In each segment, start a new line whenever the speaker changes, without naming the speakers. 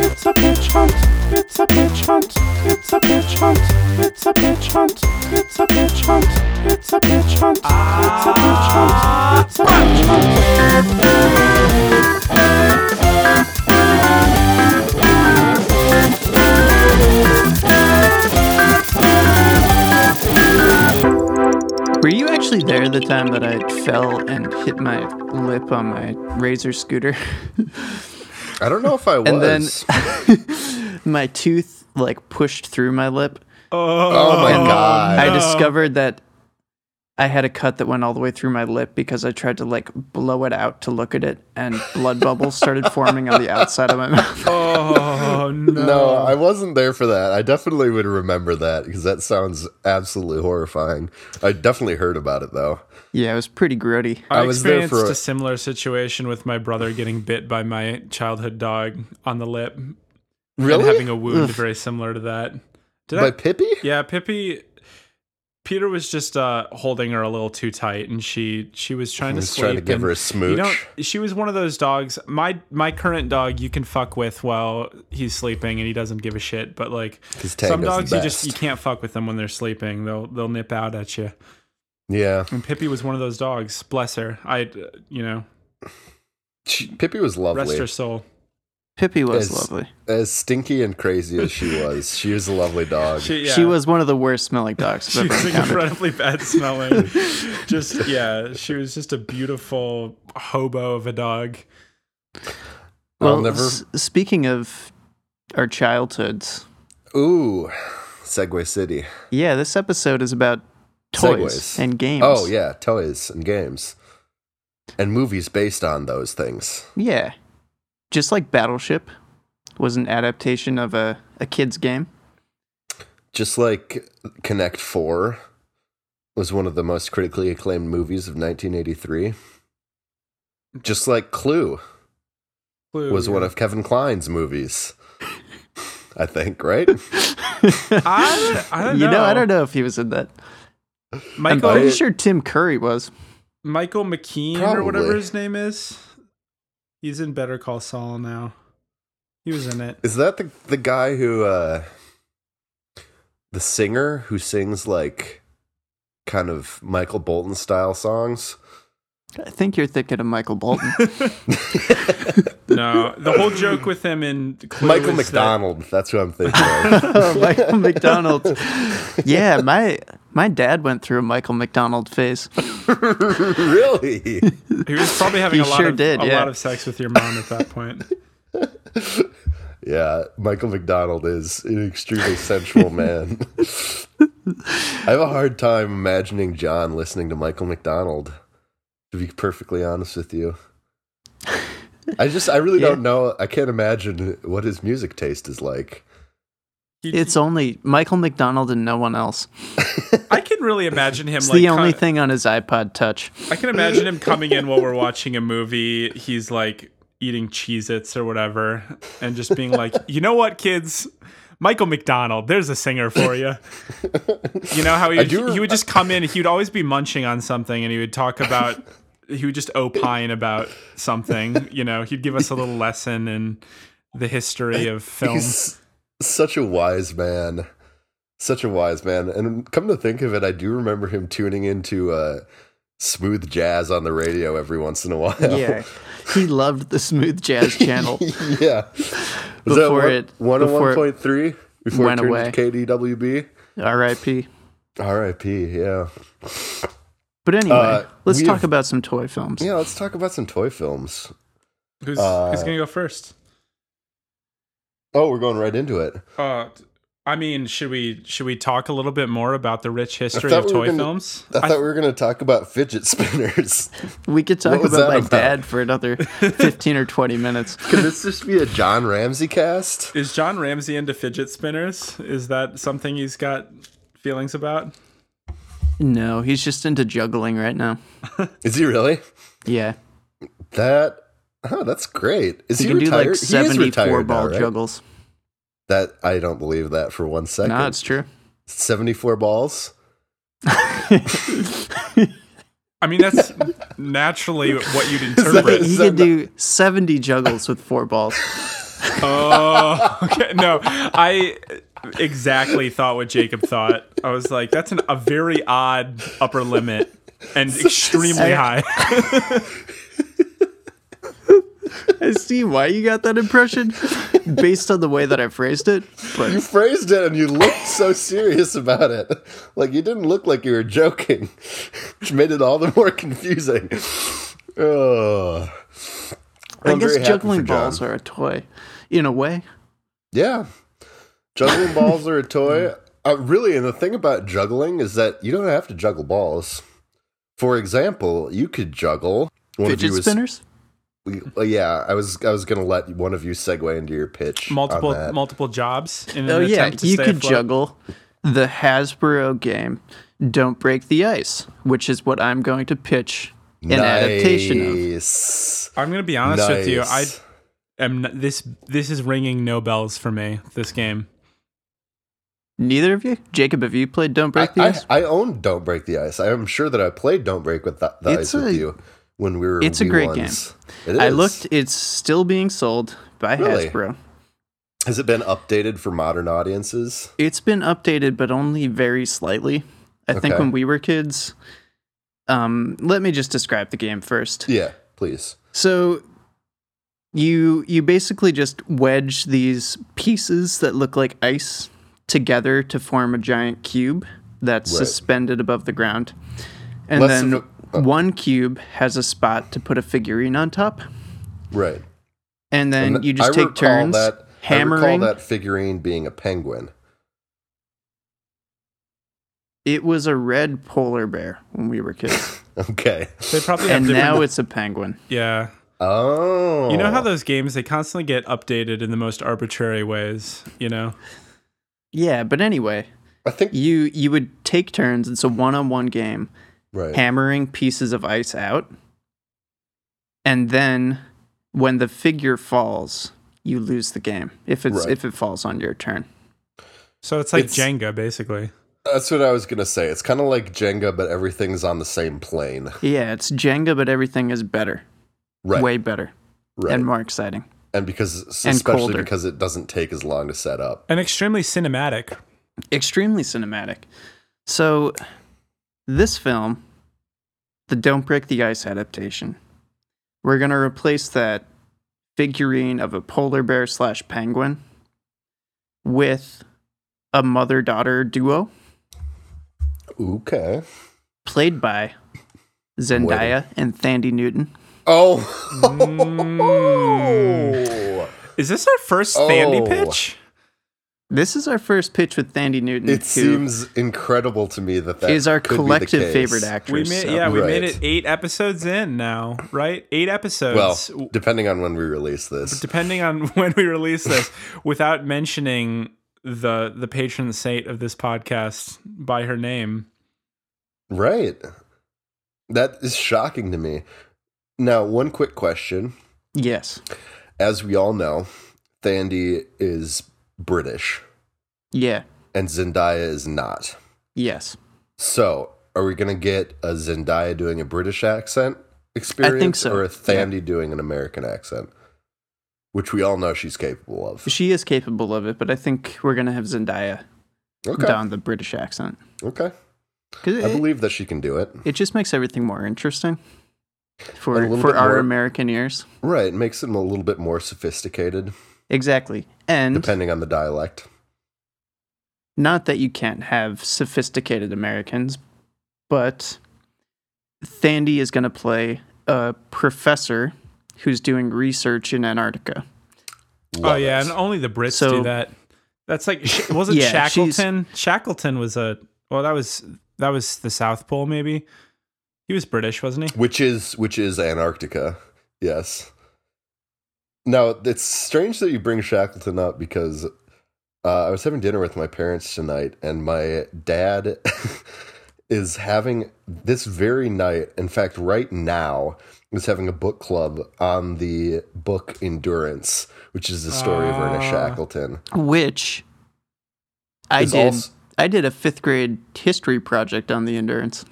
It's a bitch hunt. It's a bitch hunt. It's a bitch hunt. It's a bitch hunt. It's a bitch hunt. It's a bitch hunt. It's a bitch hunt. It's a bitch
Were you actually there the time that I fell and hit my lip on my Razor scooter?
I don't know if I was.
And then my tooth like pushed through my lip.
oh, oh my god!
I discovered that I had a cut that went all the way through my lip because I tried to like blow it out to look at it, and blood bubbles started forming on the outside of my mouth.
Oh no.
no, I wasn't there for that. I definitely would remember that because that sounds absolutely horrifying. I definitely heard about it though.
Yeah, it was pretty grody.
I,
I was there
experienced
for
a
a-
similar situation with my brother getting bit by my childhood dog on the lip
Really?
and having a wound
Ugh.
very similar to that. Did
By
I?
Pippi?
Yeah, Pippi. Peter was just uh, holding her a little too tight, and she she was trying to sleep.
trying to give her a smooch.
You know, she was one of those dogs. My my current dog, you can fuck with while he's sleeping, and he doesn't give a shit. But like some dogs, you just you can't fuck with them when they're sleeping. They'll they'll nip out at you.
Yeah,
And Pippi was one of those dogs. Bless her. I, uh, you know,
she, Pippi was lovely.
rest her soul.
Pippi was
It's-
lovely.
As stinky and crazy as she was, she was a lovely dog.
She, yeah.
She was one of the worst smelling dogs
She
I've
was
ever encountered.
incredibly bad smelling. just yeah, she was just a beautiful hobo of a dog.
Well,
never-
s- speaking of our childhoods,
Ooh, segue City.
yeah, this episode is about toys
Segways.
and games.
Oh yeah, toys and games, and movies based on those things.
Yeah. Just like Battleship was an adaptation of a, a kid's game.
Just like Connect Four was one of the most critically acclaimed movies of 1983. Just like Clue
Clue,
was
yeah.
one of Kevin Kline's movies. I think, right?
I, I don't know.
You know, I don't know if he was in that. I'm pretty sure Tim Curry was.
Michael McKean or whatever his name is. He's in Better Call Saul now. He was in it.
Is that the the guy who uh the singer who sings like kind of Michael Bolton style songs?
I think you're thinking of Michael Bolton.
No, the whole joke with him in Clue
Michael
is that-
McDonald, that's who I'm thinking of.
Michael McDonald. Yeah, my my dad went through a Michael McDonald phase.
really?
he was probably having
He
a lot
sure
of
did,
a
yeah.
lot of sex with your mom at that point.
Yeah, Michael McDonald is an extremely sensual man. I have a hard time imagining John listening to Michael McDonald, to be perfectly honest with you. I just, I really
Yeah.
don't know. I can't imagine what his music taste is like.
He-
It's only Michael McDonald and no one else.
I can really imagine him
It's
like
the only
co-
thing on his iPod Touch.
I can imagine him coming in while we're watching a movie. He's like eating Cheez Its or whatever, and just being like, you know what, kids? Michael McDonald, there's a singer for you. You know how he,
I do
he, he would just come in, he would always be munching on something, and he would talk about, he would just opine about something. You know, he'd give us a little lesson in the history of film.
He's such a wise man. Such a wise man. And come to think of it, I do remember him tuning into uh, smooth jazz on the radio every once in a while.
Yeah, he loved the smooth jazz channel.
yeah. Was
Before
that
it-
one, one
before it
101.3? Before
went
it turned
away.
to KDWB?
R.I.P.
R.I.P. Yeah.
But anyway,
Uh,
let's talk
have-
about some toy films.
Yeah, let's talk about some toy films.
Who's,
Uh,
who's going to go first?
Oh, we're going right into it.
Uh, I mean, should we should we talk a little bit more about the rich history
thought
of
we
toy
gonna-
films?
I thought we were going to talk about fidget spinners.
We could talk about my
about?
dad for another 15 or 20 minutes.
Could this just be a John Ramsey cast?
Is John Ramsey into fidget spinners? Is that something he's got feelings about?
No, he's just into juggling right now.
Is he really?
Yeah.
That oh, that's great. Is
He
he,
can do
retired?
like
He is
74
retired now,
ball
right?
juggles.
That I don't believe that for one second.
No, it's true.
Seventy-four balls.
I mean, that's naturally what you'd
that-
interpret.
he could do 70 juggles with four balls.
Oh, okay. No, I exactly thought what Jacob thought. I was like, that's an, a very odd upper limit and extremely high.
I see why you got that impression based on the way that I phrased it. But
You phrased it and you looked so serious about it. Like you didn't look like you were joking, which made it all the more confusing. Oh.
I guess juggling balls are a toy, in a way.
Yeah. Juggling balls are a toy. Uh, really, and the thing about juggling is that you don't have to juggle balls. For example, you could juggle one of
Fidget
you was-
spinners.
Uh, yeah, I was I was gonna let one of you segue into your pitch. on
multiple
that.
multiple jobs. In an
Oh yeah,
to
you
stay
could
afloat.
juggle the Hasbro game "Don't Break the Ice," which is what I'm going to pitch an adaptation of.
Nice.
I'm gonna be honest with you. I am n- this. This is ringing no bells for me. This game.
Neither of you, Jacob, have you played "Don't Break the
I,
Ice"?
I, I own Don't Break the Ice. I am sure that I played Don't Break with the, the
It's
Ice with you when we were.
it's a great
ones.
I looked; it's still being sold by
Really?
Hasbro.
Has it been updated for modern audiences?
It's been updated, but only very slightly. I think when we were kids. Um, let me just describe the game first.
Yeah, please.
So you you basically just wedge these pieces that look like ice together to form a giant cube that's
Right.
suspended above the ground. And
Less
then.
Uh,
one cube has a spot to put a figurine on top.
Right.
And then
And
you just
I
take turns
That, I recall that figurine being a penguin.
It was a red polar bear when we were kids.
Okay.
They probably have
and
different.
now it's a penguin.
yeah.
Oh.
You know how those games they constantly get updated in the most arbitrary ways. You know.
Yeah, but anyway,
I think.
you you would take turns. It's a one-on-one game.
Right.
hammering pieces of ice out. And then when the figure falls, you lose the game if it's
Right.
if it falls on your turn.
So it's like
It's-
Jenga, basically.
That's what I was gonna say. It's kind of like Jenga, but everything's on the same plane.
Yeah, it's Jenga, but everything is better,
Right.
way better,
right.
and
And,
more exciting.
And because
and
especially
colder.
because it doesn't take as long to set up.
And extremely cinematic.
Extremely cinematic. So, this film, the Don't Break the Ice adaptation, we're gonna replace that figurine of a polar bear slash penguin with a mother daughter duo.
Okay.
played by Zendaya and Thandie Newton.
Oh.
Mm.
Is this our first Thandie
Oh.
pitch?
This is our first pitch with Thandie Newton,
It seems incredible to me that that
is our
could be the
collective
case.
favorite
We made
so-
yeah, we
Right.
made it eight episodes in now, right? Eight episodes.
Well, depending on when we release this.
depending on when we release this, without mentioning the the patron saint of this podcast by her name.
Right. That is shocking to me. Now, one quick question.
Yes.
As we all know, Thandie is British
Yeah.
and Zendaya is not.
Yes.
So, are we going to get a Zendaya doing a British accent experience
so,
or a Thandie doing an American accent? Which we all know she's capable of.
She is capable of it, but I think we're gonna have Zendaya
Okay.
down the British accent
Okay. I
it,
believe that she can do it.
it just makes everything more interesting for for our
more-
American ears.
Right. It makes them a little bit more sophisticated,
Exactly, and
depending on the dialect.
not that you can't have sophisticated Americans, but Thandie is going to play a professor who's doing research in Antarctica.
oh yeah,
it.
and only the Brits
So-
do that. That's like was it
Yeah,
Shackleton? Shackleton was a well, that was that was the South Pole maybe. He was British, wasn't he?
which is which is Antarctica. Yes. Now it's strange that you bring Shackleton up because uh, I was having dinner with my parents tonight, and my dad is having this very night. In fact, right now is having a book club on the book Endurance, which is the story of Ernest
Ah.
Shackleton.
Which I
Is
did.
also-
I did a fifth grade history project on the endurance.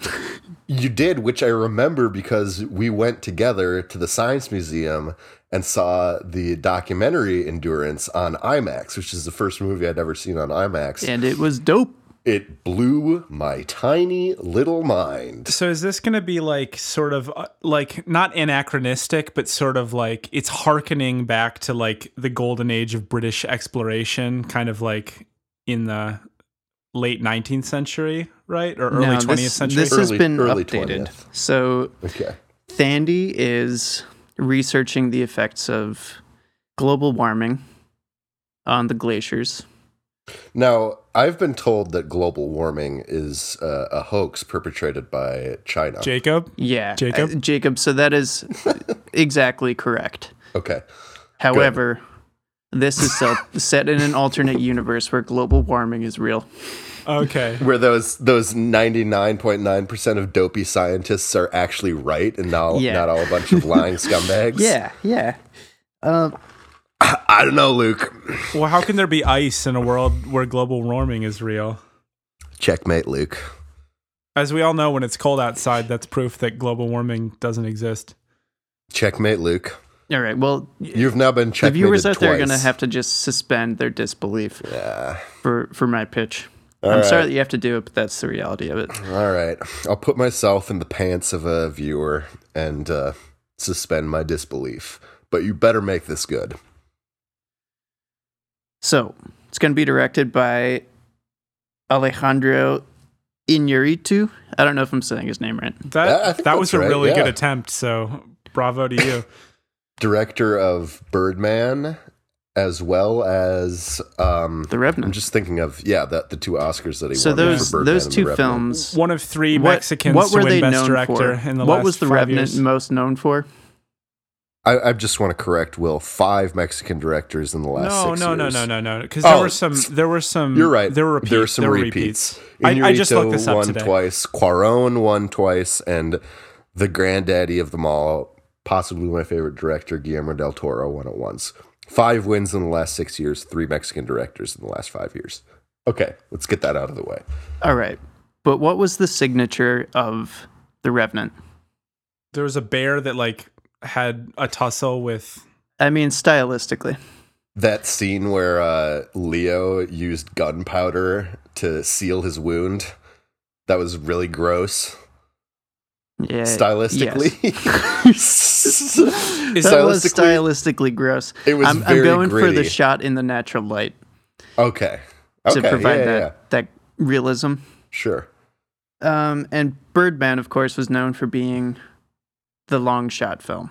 You did, which I remember because we went together to the Science Museum and saw the documentary Endurance on IMAX, which is the first movie I'd ever seen on IMAX.
and it was dope.
It blew my tiny little mind.
So is this going to be like sort of uh, like not anachronistic, but sort of like it's harkening back to like the golden age of British exploration, kind of like in the late 19th century, right, or early
No,
20th
this,
century?
This has been
early
updated.
20th.
So
Okay.
Thandie is researching the effects of global warming on the glaciers.
Now, I've been told that global warming is uh, a hoax perpetrated by China.
Jacob,
Yeah,
Jacob?
uh, Jacob. So that is exactly correct.
okay.
However, this is so, set in an alternate universe where global warming is real.
okay,
Where those those 99.9% of dopey scientists are actually right and not,
Yeah.
not all a bunch of lying scumbags?
Yeah, yeah. Um,
I don't know, Luke.
well, how can there be ice in a world where global warming is real?
Checkmate, Luke.
As we all know, when it's cold outside, that's proof that global warming doesn't exist.
Checkmate, Luke.
All right. Well,
You've now been
the
checkmated
viewers out there are going to have to just suspend their disbelief
Yeah.
for for my pitch.
All
I'm
right.
sorry that you have to do it, but that's the reality of it.
All right. I'll put myself in the pants of a viewer and uh, suspend my disbelief. But you better make this good.
So it's going to be directed by Alejandro Iñárritu. I don't know if I'm saying his name right.
That
Yeah,
that was
that's
a
right,
really good attempt. So bravo to you.
Director of Birdman, as well as um,
The Revenant.
I'm just thinking of yeah, that the two Oscars that he won.
So
won
those
for Birdman
those
and The
two
Revenant.
films.
One of three
what-
Mexicans
what were
to win
they
Best
known
Director
for?
in the
what
last
was the
five
Revenant
years.
most known for?
I, I just want to correct Will. Five Mexican directors in the last
No,
six
no, no,
years.
no, no, no. Because
Oh,
there were some. There were some.
You're right.
There were repeats.
There are some
there were
repeats.
I, I just looked this up
won
today.
twice. Cuarón won twice, and the granddaddy of them all, possibly my favorite director, Guillermo del Toro, won it once. Five wins in the last six years. Three Mexican directors in the last five years. Okay, let's get that out of the way.
All right. But what was the signature of The Revenant?
There was a bear that like had a tussle with.
I mean, stylistically.
That scene where uh, Leo used gunpowder to seal his wound. That was really gross.
Yeah.
Stylistically,
That was stylistically gross.
It was
I'm, I'm going for the shot in the natural light
Okay.
to
Okay.
provide
yeah,
that
yeah.
that realism.
Sure.
Um, and Birdman, of course, was known for being the long shot film.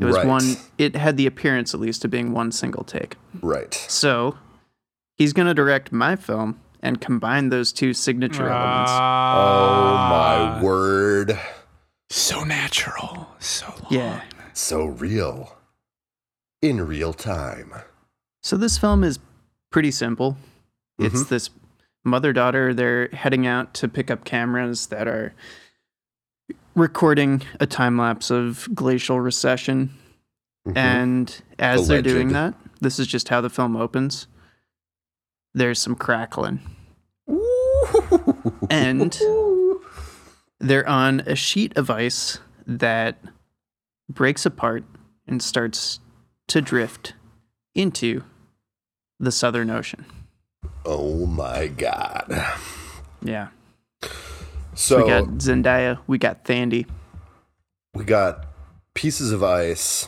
It was
Right.
one. It had the appearance, at least, of being one single take.
Right.
So he's going to direct my film and combine those two signature elements.
Oh my word.
So natural. So long.
Yeah.
So real. In real time.
So this film is pretty simple. It's
Mhm.
this mother daughter. They're heading out to pick up cameras that are recording a time lapse of glacial recession.
Mhm.
And as they're doing that, this is just how the film opens. There's some crackling. And they're on a sheet of ice that breaks apart and starts to drift into the Southern Ocean.
oh my god.
Yeah.
So
we got Zendaya, we got Thandie.
we got pieces of ice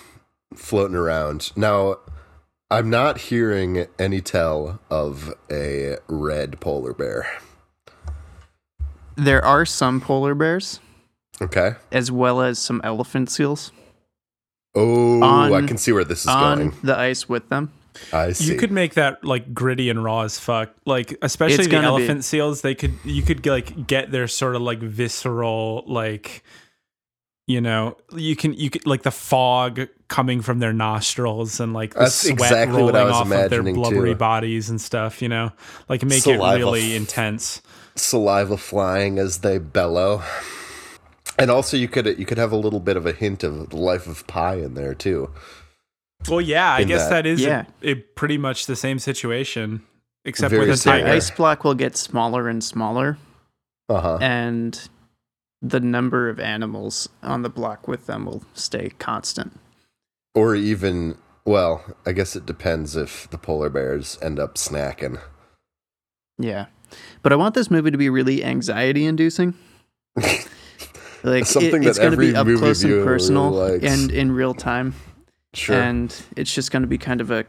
floating around. Now, I'm not hearing any tell of a red polar bear.
There are some polar bears,
Okay.
as well as some elephant seals
Oh,
On-
I can see where this is
on
going.
the ice with them.
I see.
You could make that like gritty and raw as fuck. Like especially
It's
the
gonna be.
elephant seals, they could you could like get their sort of like visceral like you know, you can you could like the fog coming from their nostrils and like the
That's
sweat
exactly
rolling
what I was
off of their
imagining,
blubbery
too.
bodies and stuff, you know. Like make
Saliva
it really intense.
Saliva flying as they bellow. And also, you could you could have a little bit of a hint of the life of Pi in there too.
Well, yeah, I guess
that-
that is
Yeah.
a, a pretty much the same situation. except
Very
with a.
The
tiger.
ice block will get smaller and smaller,
Uh huh.
and the number of animals on the block with them will stay constant.
Or even, well, I guess it depends if the polar bears end up snacking.
Yeah. But I want this movie to be really anxiety inducing. Like
Something
it, it's going to be up close and personal
likes.
and in real time.
Sure.
And it's just going to be kind of a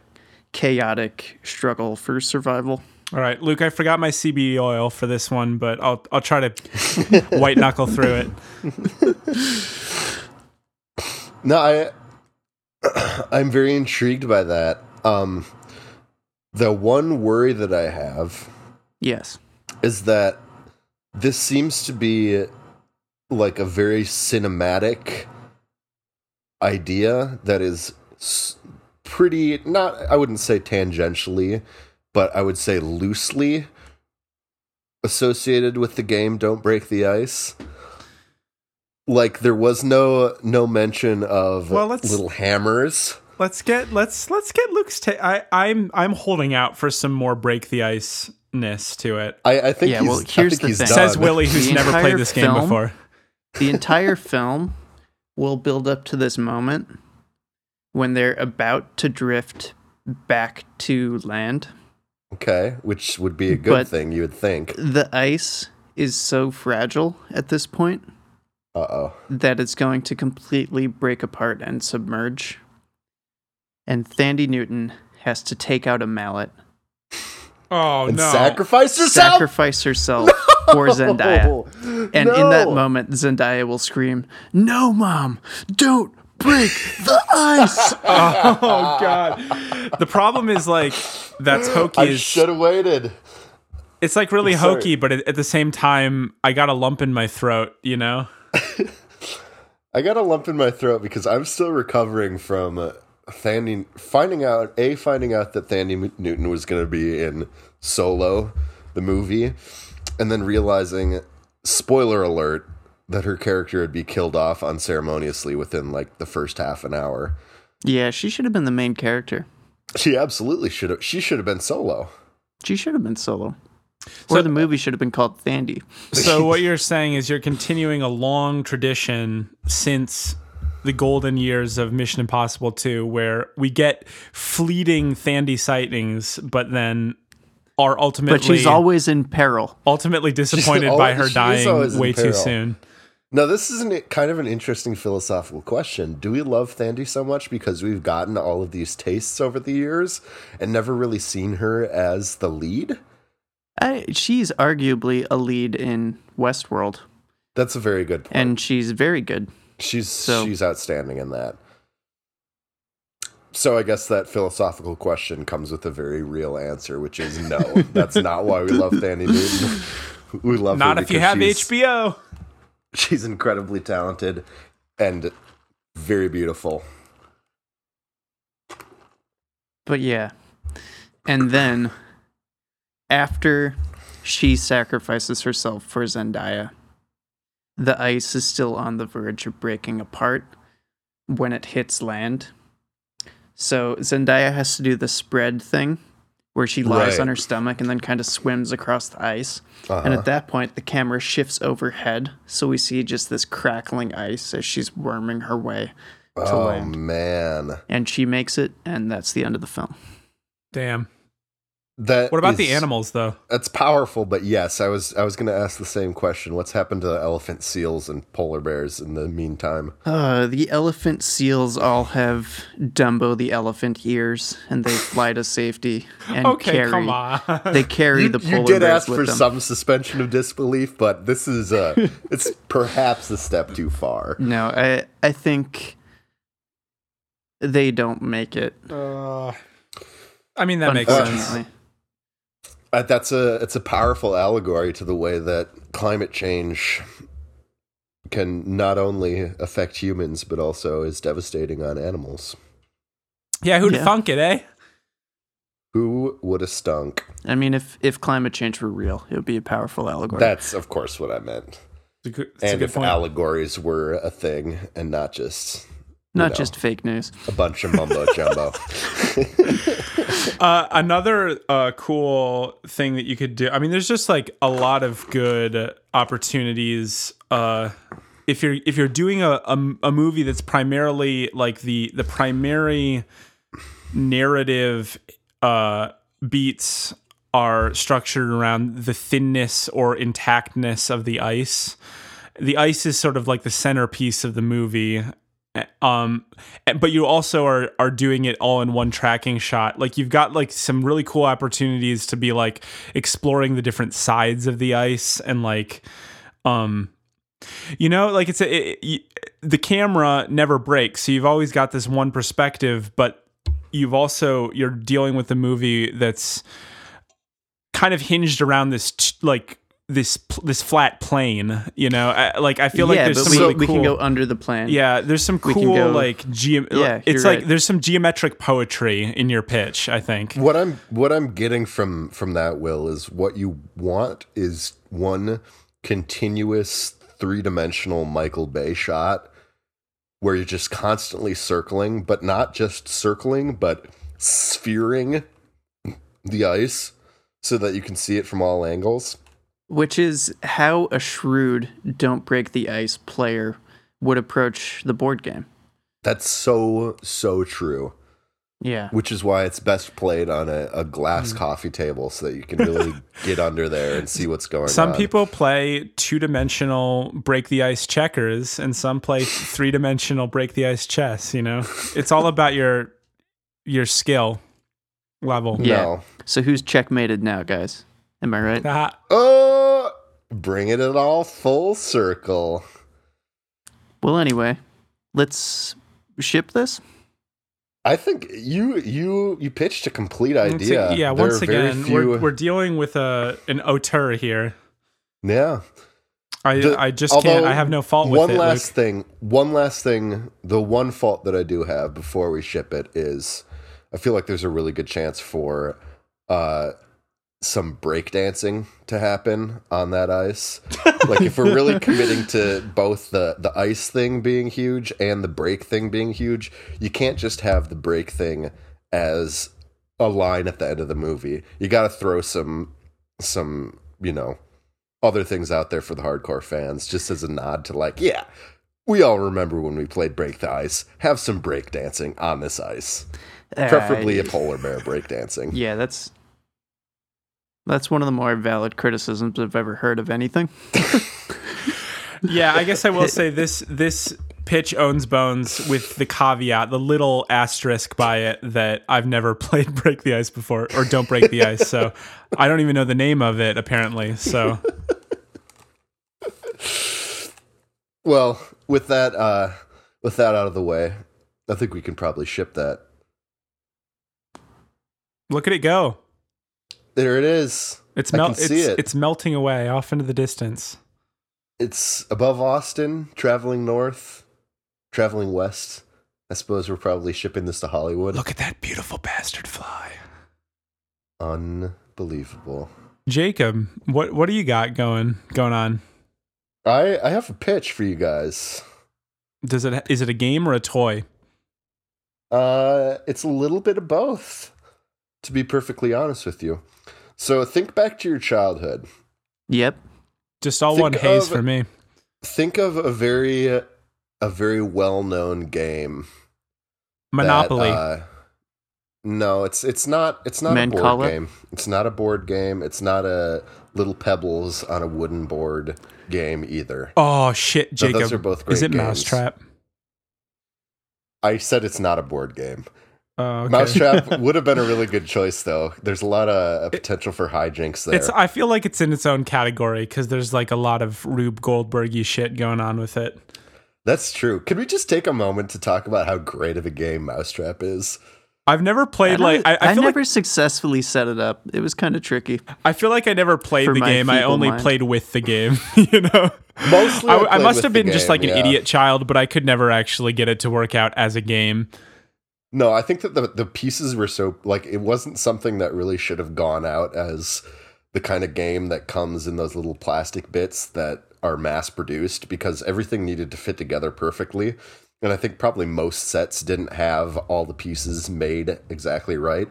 chaotic struggle for survival.
All right, Luke, I forgot my CBD oil for this one, but I'll I'll try to white knuckle through it.
No, I I'm very intrigued by that. Um the one worry that I have
Yes.
is that this seems to be like a very cinematic idea that is pretty not I wouldn't say tangentially, but I would say loosely associated with the game Don't Break the Ice. Like there was no no mention of
Well, let's-
little hammers.
Let's get let's let's get Luke's take. I I'm I'm holding out for some more break the ice ness to it.
I, I think
Yeah,
he's,
well, here's the thing.
done.
Says Willie, who's
The
never played this game before.
The entire film will build up to this moment when they're about to drift back to land.
Okay, which would be a good
But-
thing, you would think.
The ice is so fragile at this point
Uh oh.
that it's going to completely break apart and submerge. And Thandie Newton has to take out a mallet,
Oh
and
no!
sacrifice yourself.
sacrifice herself for Zendaya. And in that moment, Zendaya will scream, No, mom, don't break the ice.
oh god! The problem is like that's hokey.
I should have waited.
it's like really
Sorry.
hokey, but at, at the same time, I got a lump in my throat. You know?
I got a lump in my throat because I'm still recovering from uh, Thandie finding out a finding out that Thandie Newton was going to be in Solo, the movie, and then realizing, spoiler alert, that her character would be killed off unceremoniously within like the first half an hour.
yeah, she should have been the main character.
She absolutely should have. She should have been Solo.
She should have been solo. Or the movie should have been called Thandie.
So what you're saying is you're continuing a long tradition since the golden years of Mission Impossible 2 where we get fleeting Thandie sightings but then are ultimately
But she's always in peril.
ultimately disappointed by her dying way too soon.
Now, this is an, kind of an interesting philosophical question. Do we love Thandie so much because we've gotten all of these tastes over the years and never really seen her as the lead?
I, she's arguably a lead in Westworld,
That's a very good point.
and she's very good.
She's
so-
she's outstanding in that. So I guess that philosophical question comes with a very real answer, which is no. that's not why we love Thandie Newton. We love her
Not if you have HBO.
She's incredibly talented and very beautiful.
But yeah. And then after she sacrifices herself for Zendaya, the ice is still on the verge of breaking apart when it hits land. So Zendaya has to do the spread thing where she lies
Right.
on her stomach and then kind of swims across the ice. And
Uh-huh.
at that point, the camera shifts overhead. So we see just this crackling ice as she's worming her way to
Oh
land.
man,
And she makes it, and that's the end of the film.
Damn.
That
What about the animals though?
That's powerful, but yes, I was I was going to ask the same question. What's happened to the elephant seals and polar bears in the meantime?
Uh, the elephant seals all have Dumbo the elephant ears, and they fly to safety and
Okay,
carry.
come on.
They carry
You,
the polar
you did
bears
ask
with
for
them.
some suspension of disbelief, but this is uh it's perhaps a step too far.
No, I I think they don't make it.
Uh, I mean that makes sense.
Uh, that's a it's a powerful allegory to the way that climate change can not only affect humans but also is devastating on animals.
Yeah, who'd
Yeah.
thunk it, eh?
Who would have stunk?
I mean, if if climate change were real, it would be a powerful allegory.
That's of course what I meant.
It's a good, it's a
and
good
if
point.
allegories were a thing and not just
Not
know.
just fake news.
a bunch of mumbo jumbo.
Uh, another uh, cool thing that you could do. I mean, there's just like a lot of good opportunities. Uh, if you're if you're doing a, a a movie that's primarily like the the primary narrative uh, beats are structured around the thinness or intactness of the ice. The ice is sort of like the centerpiece of the movie. Um, but you also are are doing it all in one tracking shot. Like you've got like some really cool opportunities to be like exploring the different sides of the ice and like, um, you know, like it's a it, it, the camera never breaks, so you've always got this one perspective, but you've also you're dealing with a movie that's kind of hinged around this t- like this this flat plane you know I, like i feel like there's
but
some
we,
really
we
cool
can go under the plane.
yeah there's some
We can
cool
go-
like geom
Yeah,
it's like
right.
there's some geometric poetry in your pitch i think
what I'm what I'm getting from from that will is what you want is one continuous three dimensional Michael Bay shot where you're just constantly circling, but not just circling, but sphering the ice so that you can see it from all angles.
Which is how a shrewd don't break the ice player would approach the board game.
That's so so true.
Yeah.
Which is why it's best played on a, a glass mm. coffee table so that you can really get under there and see what's going
some
on.
Some people play two-dimensional break the ice checkers and some play three-dimensional break the ice chess you know it's all about your your skill level
Yeah.
No.
So who's checkmated now, guys? Am I right?
Ah,
Oh, bringing it all full circle.
Well, anyway, let's ship this.
I think you you you pitched a complete
once
idea.
ag- yeah
There
once again
few-
we're, we're dealing with a an auteur here
yeah.
I,
The-
I just can't. I have no fault with
one
it.
last
Luke.
thing. One last thing. The one fault that I do have before we ship it is, I feel like there's a really good chance for uh, some breakdancing to happen on that ice. like if we're really committing to both the the ice thing being huge and the break thing being huge, you can't just have the break thing as a line at the end of the movie. You got to throw some some you know other things out there for the hardcore fans, just as a nod to like, yeah, we all remember when we played Break the Ice. Have some break dancing on this ice, preferably
Uh,
a polar bear break dancing.
yeah, that's that's one of the more valid criticisms I've ever heard of anything.
Yeah, I guess I will say this. This pitch owns bones with the caveat, the little asterisk by it that I've never played Break the Ice before or Don't Break the Ice. So I don't even know the name of it apparently. So
Well, with that, uh, with that out of the way, I think we can probably ship that.
look at it go.
There it is.
It's mel- it's,
it.
it's melting away off into the distance.
It's above Austin, traveling north, traveling west. I suppose we're probably shipping this to Hollywood.
Look at that beautiful bastard fly.
Unbelievable.
Jacob, what what do you got going going on?
I I have a pitch for you guys.
Does it is it a game or a toy?
Uh, it's a little bit of both, to be perfectly honest with you. So think back to your childhood.
Yep.
Just all
Think
one haze
of-
for me.
Think of a very a very well known game. that,
Monopoly.
uh, no, it's it's not it's not a board
Mancala?
game. It's not a board game. It's not a little pebbles on a wooden board game either.
oh shit,
No,
Jacob.
those are both
is
great
it
games.
Mousetrap?
I said it's not a board game.
Oh, okay.
Mousetrap would have been a really good choice though. There's a lot of uh, potential for hijinks there.
It's. I feel like it's in its own category because there's like a lot of Rube Goldbergy shit going on with it.
That's true. Could we just take a moment to talk about how great of a game Mousetrap is?
I've never played
I
like I, I feel
never
like
successfully set it up. It was kind of tricky.
I feel like I never played the game. I only
mind.
played with the game. you know,
Mostly,
I,
I
I must
with
have
the
been just like an
yeah.
idiot child, but I could never actually get it to work out as a game.
No, I think that the the pieces were so like it wasn't something that really should have gone out as the kind of game that comes in those little plastic bits that are mass produced because everything needed to fit together perfectly. and I think probably most sets didn't have all the pieces made exactly right.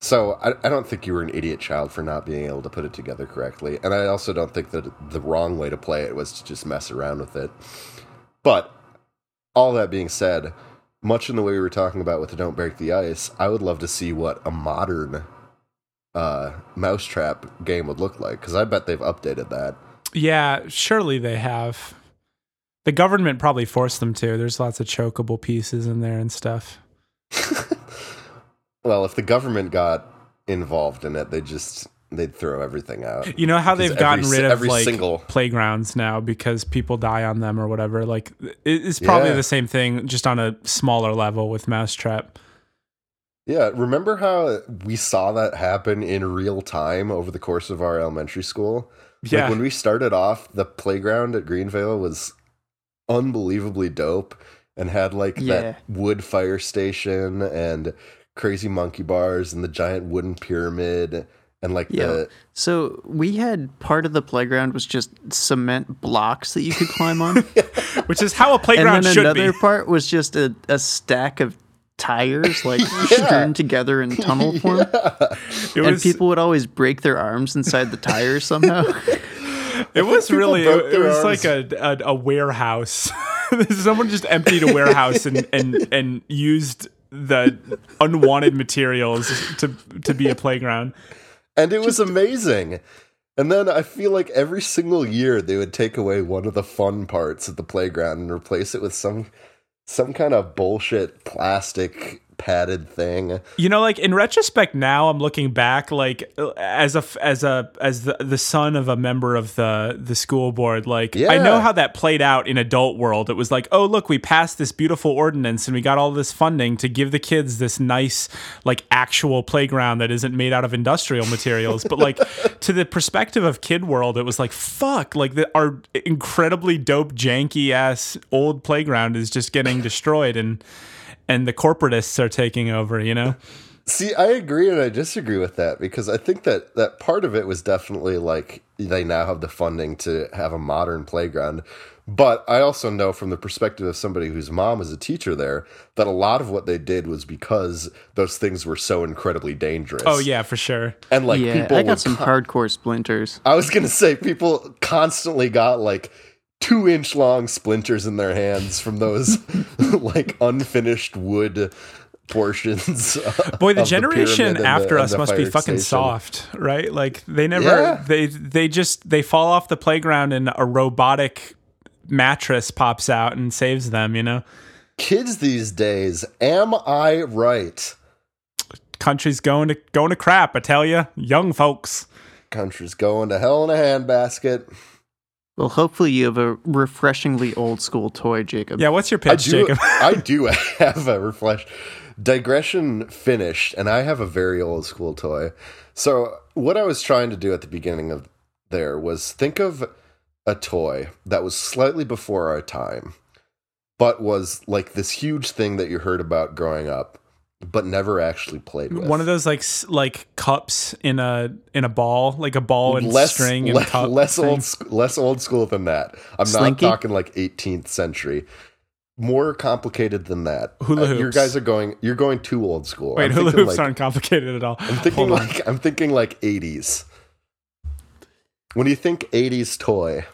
So I, I don't think you were an idiot child for not being able to put it together correctly, and I also don't think that the wrong way to play it was to just mess around with it. But all that being said, much in the way we were talking about with the Don't Break the Ice, I would love to see what a modern uh, Mousetrap game would look like because I bet they've updated that.
Yeah, surely they have. The government probably forced them to. There's lots of chokeable pieces in there and stuff.
Well, if the government got involved in it, they just they'd throw everything out.
You know how they've gotten
every
rid of
every
like
single-
playgrounds now because people die on them or whatever. Like it's probably
Yeah.
the same thing, just on a smaller level with Mousetrap.
Yeah, remember how we saw that happen in real time over the course of our elementary school?
Yeah,
Like when we started off, the playground at Greenvale was unbelievably dope and had like
Yeah.
that wood fire station and crazy monkey bars and the giant wooden pyramid and like
Yeah.
the
So we had part of the playground was just cement blocks that you could climb on,
which is how a
and
playground
then
should
another
be.
part was just a, a stack of tires like strewn together in tunnel form.
It
And
was
people would always break their arms inside the tires somehow.
it was really
broke
it, was
arms.
like a, a a warehouse. Someone just emptied a warehouse and and and used the unwanted materials to to be a playground.
And it was amazing. And then I feel like every single year they would take away one of the fun parts of the playground and replace it with some some kind of bullshit plastic padded thing.
You know, like in retrospect, now I'm looking back, like as a as a as the, the son of a member of the the school board. Like I know how that played out in adult world. It was like, oh look, we passed this beautiful ordinance and we got all this funding to give the kids this nice, like actual playground that isn't made out of industrial materials. but like to the perspective of kid world, it was like fuck, like the, our incredibly dope, janky ass old playground is just getting destroyed and. And the corporatists are taking over, you know.
See, I agree and I disagree with that because I think that that part of it was definitely like they now have the funding to have a modern playground. But I also know from the perspective of somebody whose mom is a teacher there that a lot of what they did was because those things were so incredibly dangerous.
Oh yeah, for sure.
And like
yeah,
people
I got
would
some hardcore splinters.
I was gonna say people constantly got like two inch long splinters in their hands from those like unfinished wood portions.
Boy, the generation
and
after
the-
us must be fucking
station.
soft, right? Like they never
Yeah.
they they just they fall off the playground and a robotic mattress pops out and saves them, you know?
Kids these days, am I right?
Country's going to going to crap, I tell you. Young folks.
Country's going to hell in a handbasket.
Well, hopefully you have a refreshingly old school toy, Jacob.
Yeah, what's your
I
pitch,
do,
Jacob?
I do have a refresh. Digression finished, and I have a very old school toy. So, what I was trying to do at the beginning of there was think of a toy that was slightly before our time, but was like this huge thing that you heard about growing up, but never actually played with.
One of those like like cups in a in a ball, like a ball and
less
string and
le-
cup.
less
thing.
old less old school than that. I'm
Slinky?
not talking like 18th century. More complicated than that.
Hula
Uh, you guys are going. You're going too old school.
Wait,
I'm
hula
thinking
hoops
like,
aren't complicated at all.
I'm thinking
Hold on.
like I'm thinking like 80s. When you think 80s toy,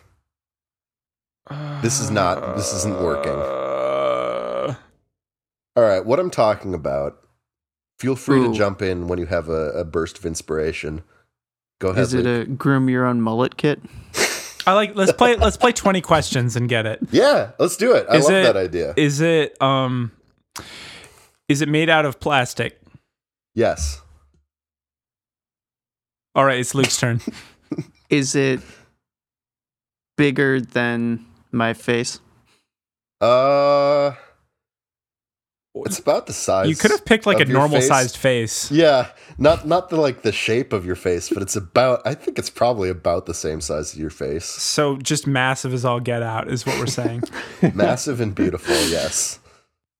this is not. This isn't working.
Uh,
All right, what I'm talking about. Feel free
Ooh.
to jump in when you have a, a burst of inspiration. Go ahead.
Is it
Luke.
a groom your own mullet kit?
I like let's play let's play 20 questions and get it.
yeah, let's do it. I
Is
love
it-
that idea.
Is it um is it made out of plastic?
yes.
All right, it's Luke's turn.
Is it bigger than my face?
Uh, it's about the size.
You could have picked like a normal
face.
sized face.
Yeah, not not the like the shape of your face, but it's about. I think it's probably about the same size as your face.
So just massive as all get out is what we're saying.
Massive and beautiful. Yes.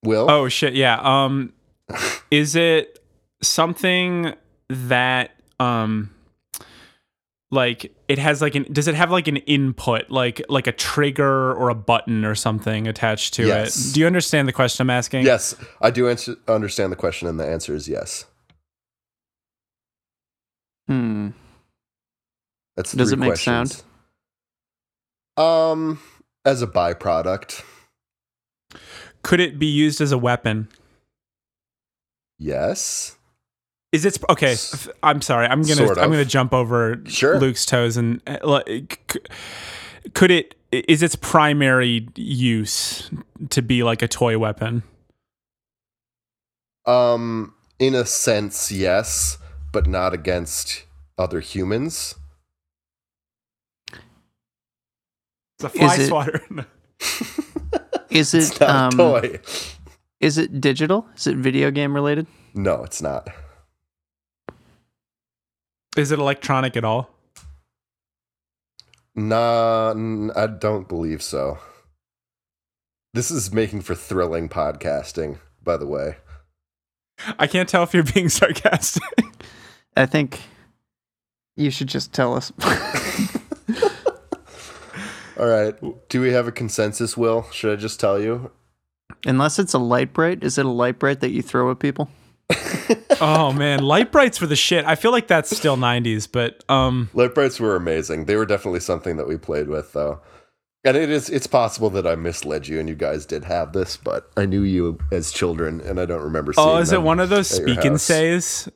Will.
oh shit, yeah. Um is it something that um like it has like an does it have like an input like like a trigger or a button or something attached to
Yes.
it? Do you understand the question I'm asking?
Yes, I do answer, understand the question, and the answer is yes.
Hmm.
That's
Does it make
questions. Um, as a byproduct,
Could it be used as a weapon?
yes.
Is it okay? I'm sorry. I'm gonna
Sort
I'm gonna jump over
Sure.
Luke's toes and uh, could it is its primary use to be like a toy weapon?
Um, in a sense, yes, but not against other humans.
It's a fly
Is
swatter.
Is
It's
it
not
um
a toy.
is it digital? Is it video game related?
No, it's not.
Is it electronic at all?
Nah, I don't believe so. This is making for thrilling podcasting, by the way.
I can't tell if you're being sarcastic.
I think you should just tell us.
All right. Do we have a consensus, Will? Should I just tell you?
Unless it's a Lite-Brite, is it a Lite-Brite that you throw at people?
oh man, Lite-Brites were the shit. I feel like that's still 90s, but um
Lite-Brites were amazing. They were definitely something that we played with, though. And it is it's possible that I misled you and you guys did have this, but I knew you as children and I don't remember seeing
Oh, is it one of those
at
speak and
house.
says?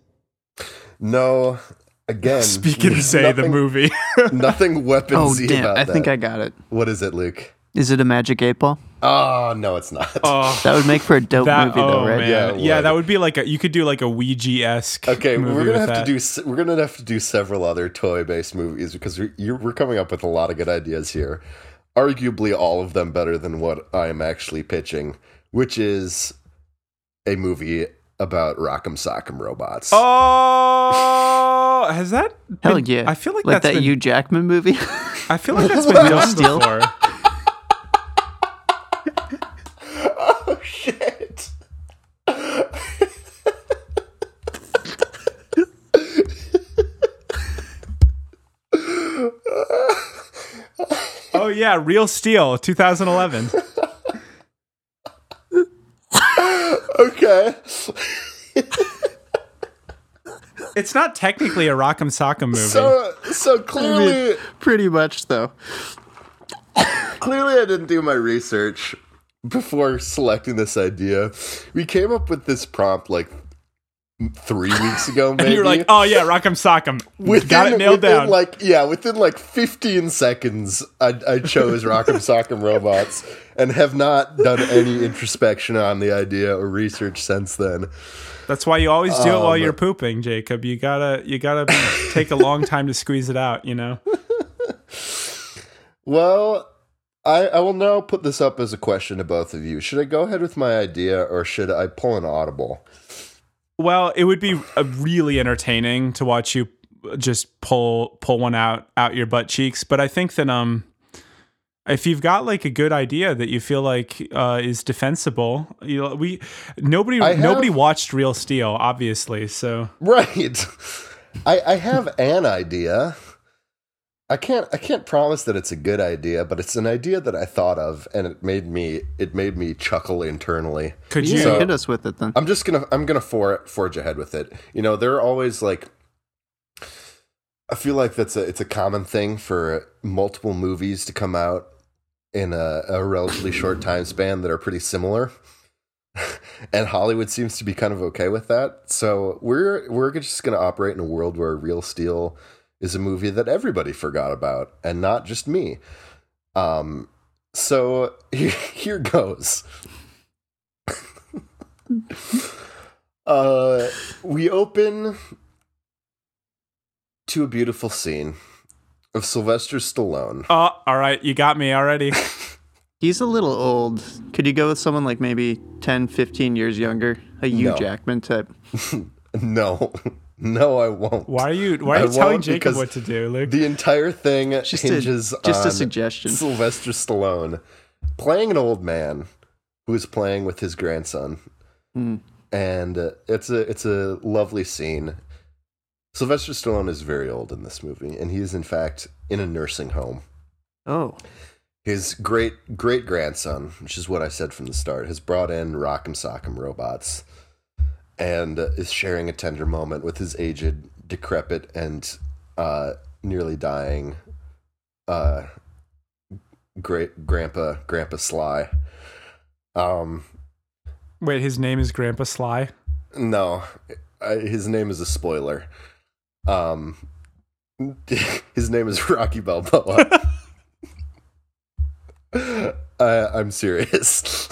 No. Again,
Speak and say the movie.
Nothing
Oh
weaponsy
damn!
about
I think. I got it.
What is it, Luke?
Is it a magic eight ball?
Oh, no, it's not.
oh,
That would make for a dope
that
movie,
oh
though, right?
man,
Yeah,
yeah,
it
that would be like a you could do like a Ouija esque.
Okay,
movie
we're gonna
with
have
that.
to do we're gonna have to do several other toy-based movies because we, you're, we're coming up with a lot of good ideas here. Arguably, all of them better than what I am actually pitching, which is a movie about Rock'em Sock'em robots.
Oh, has that?
Hell
been-
yeah!
I feel like,
like
that's
that
been,
Hugh Jackman movie.
I feel like that's been done
Steel?
before.
Shit!
Oh yeah, Real Steel, 2011.
Okay,
It's not technically a Rock'em Sock'em movie.
so so clearly,
Pretty much, though.
clearly, I didn't do my research before selecting this idea. We came up with this prompt like three weeks ago, maybe.
and you're like, oh yeah, Rock'em Sock'em.
Within,
Got it nailed
within
down.
Like yeah, within like 15 seconds, I, I chose Rock'em Sock'em Robots and have not done any introspection on the idea or research since then.
That's why you always do it while
Um,
you're pooping, Jacob. You gotta you gotta take a long time to squeeze it out. You know.
Well, I, I will now put this up as a question to both of you. Should I go ahead with my idea or should I pull an audible?
Well, it would be uh, really entertaining to watch you just pull pull one out out your butt cheeks. But I think that um, if you've got like a good idea that you feel like uh, is defensible, you know, we nobody
have-
nobody watched Real Steel, obviously. So
Right. I, I have an idea. I can't I can't promise that it's a good idea, but it's an idea that I thought of and it made me it made me chuckle internally.
could you?
So-
hit us with it then.
I'm just gonna I'm gonna for, forge ahead with it. You know, there are always like I feel like that's a it's a common thing for multiple movies to come out in a, a relatively short time span that are pretty similar. and Hollywood seems to be kind of okay with that. So we're we're just gonna operate in a world where Real Steel is a movie that everybody forgot about and not just me. Um so here, here goes. Uh, we open to a beautiful scene of Sylvester Stallone.
Oh, all right, you got me already.
He's a little old. Could you go with someone like maybe 10, 15 years younger? A Hugh
No.
Jackman type.
No, no, I won't.
Why are you Why are
I
you telling
won't
Jacob what to do, Luke?
The entire thing
Just a-
hinges
just a suggestion.
Sylvester Stallone playing an old man who's playing with his grandson,
Hmm.
and uh, it's a it's a lovely scene. Sylvester Stallone is very old in this movie, and he is in fact in a nursing home.
Oh,
His great great grandson, which is what I said from the start, has brought in Rock'em Sock'em robots, and uh, is sharing a tender moment with his aged, decrepit, and uh, nearly dying uh, great grandpa Grandpa Sly. Um,
Wait, his name is Grandpa Sly.
No, I, his name is a spoiler. Um, his name is Rocky Balboa. I, I'm serious.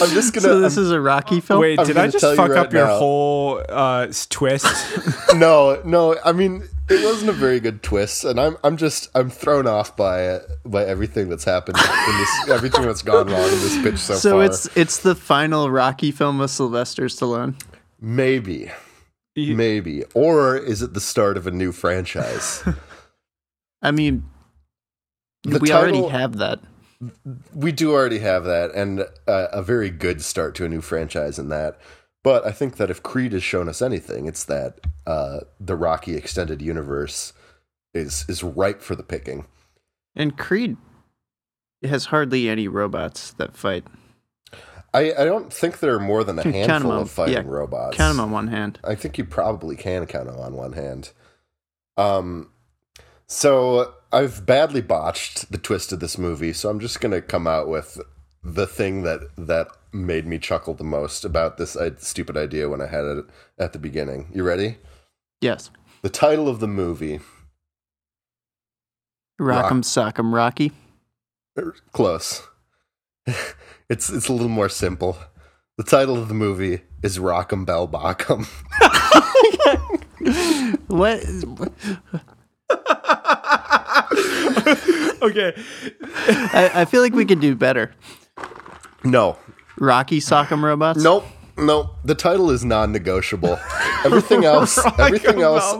I'm just gonna.
so this
I'm-
is a Rocky film.
Wait,
I'm
did I just
tell you
fuck
right
up your
now.
whole uh, twist?
no, no. I mean, it wasn't a very good twist, and I'm I'm just I'm thrown off by it, by everything that's happened in this, everything that's gone wrong in this pitch so,
so
far.
So it's it's the final Rocky film with Sylvester Stallone.
maybe,
You-
maybe, or is it the start of a new franchise?
I mean,
The
we
title-
already have that.
We do already have that, and uh, a very good start to a new franchise in that. But I think that if Creed has shown us anything, it's that uh, the Rocky extended universe is is ripe for the picking.
And Creed has hardly any robots that fight.
I, I don't think there are more than a
Count
handful
on-
of fighting
yeah,
robots.
Count them on one hand.
I think you probably can count them on one hand. Um, so I've badly botched the twist of this movie, so I'm just gonna come out with the thing that that made me chuckle the most about this stupid idea when I had it at the beginning. You ready?
Yes.
The title of the movie, Rock-
Rock'em Sock'em Rocky.
er, close. it's it's a little more simple. The title of the movie is Rock'em Bell Bockham.
What?
okay,
I, I feel like we could do better.
No,
Rocky Sock'em Robots.
Nope. Nope. The title is non-negotiable. Everything else, everything else,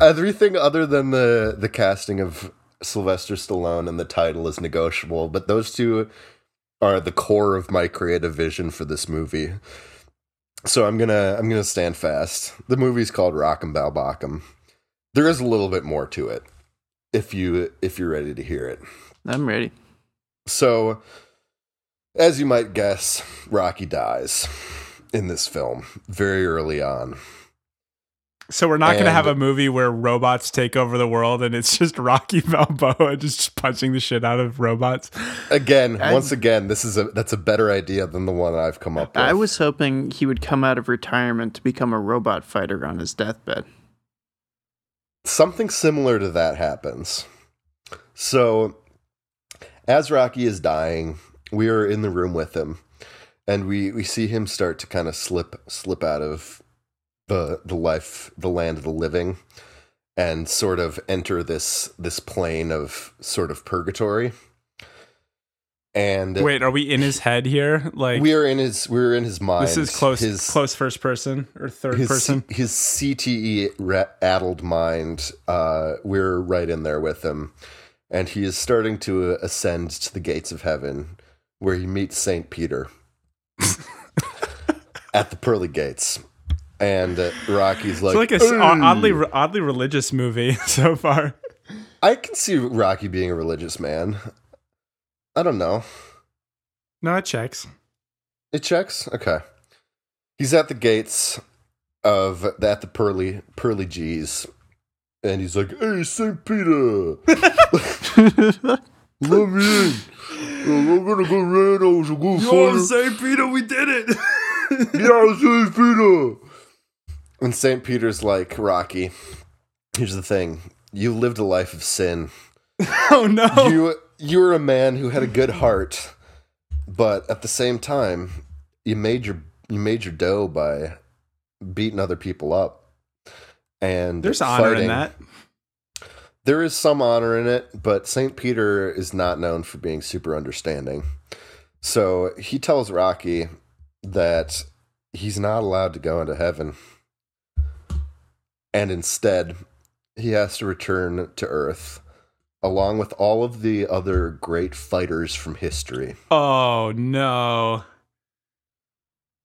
everything other than the the casting of Sylvester Stallone and the title is negotiable. But those two are the core of my creative vision for this movie. So I'm gonna I'm gonna stand fast. The movie's called Rock'em Bal Bockham. There is a little bit more to it, if you if you're ready to hear it.
I'm ready.
So, as you might guess, Rocky dies in this film very early on.
so we're not going to have a movie where robots take over the world and it's just Rocky Balboa just punching the shit out of robots.
Again,
I-
once again, this is a that's a better idea than the one I've come up with.
I was hoping he would come out of retirement to become a robot fighter on his deathbed.
Something similar to that happens. So, as Rocky is dying, we are in the room with him, and we we see him start to kind of slip slip out of the the life, the land of the living, and sort of enter this this plane of sort of purgatory. And
Wait, are we in his head here? Like
we are in his we're in his mind.
this is close,
His,
close first person or third
his,
person.
his CTE addled mind, uh, we're right in there with him. And he is starting to ascend to the gates of heaven where he meets St. Peter at the pearly gates. And uh, Rocky's like,
It's like a
"Hey."
oddly oddly religious movie so far.
I can see Rocky being a religious man. I don't know.
No, it checks.
It checks. Okay. He's at the gates of at the pearly pearly G's, and he's like, "Hey, Saint Peter, let me in. I'm gonna go ran over go fight
Saint Peter, we did it.
Yeah, Saint Peter." And Saint Peter's like, "Rocky, here's the thing. You lived a life of sin.
oh no.
You you were a man who had a good heart, but at the same time, you made your you made your dough by beating other people up. And
There's honor in that.
There is some honor in it, but Saint Peter is not known for being super understanding. So he tells Rocky that he's not allowed to go into heaven, and instead he has to return to Earth along with all of the other great fighters from history.
Oh no.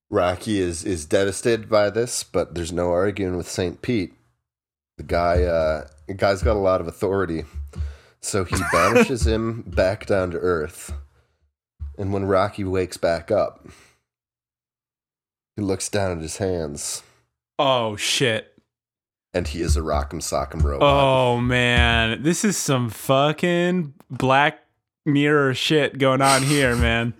Rocky is is devastated by this, but there's no arguing with Saint Pete. The guy, uh, the guy's got a lot of authority, so he banishes him back down to earth. And when Rocky wakes back up, he looks down at his hands,
Oh shit.
And he is a Rock'em Sock'em robot.
Oh man, this is some fucking Black Mirror shit going on here, man.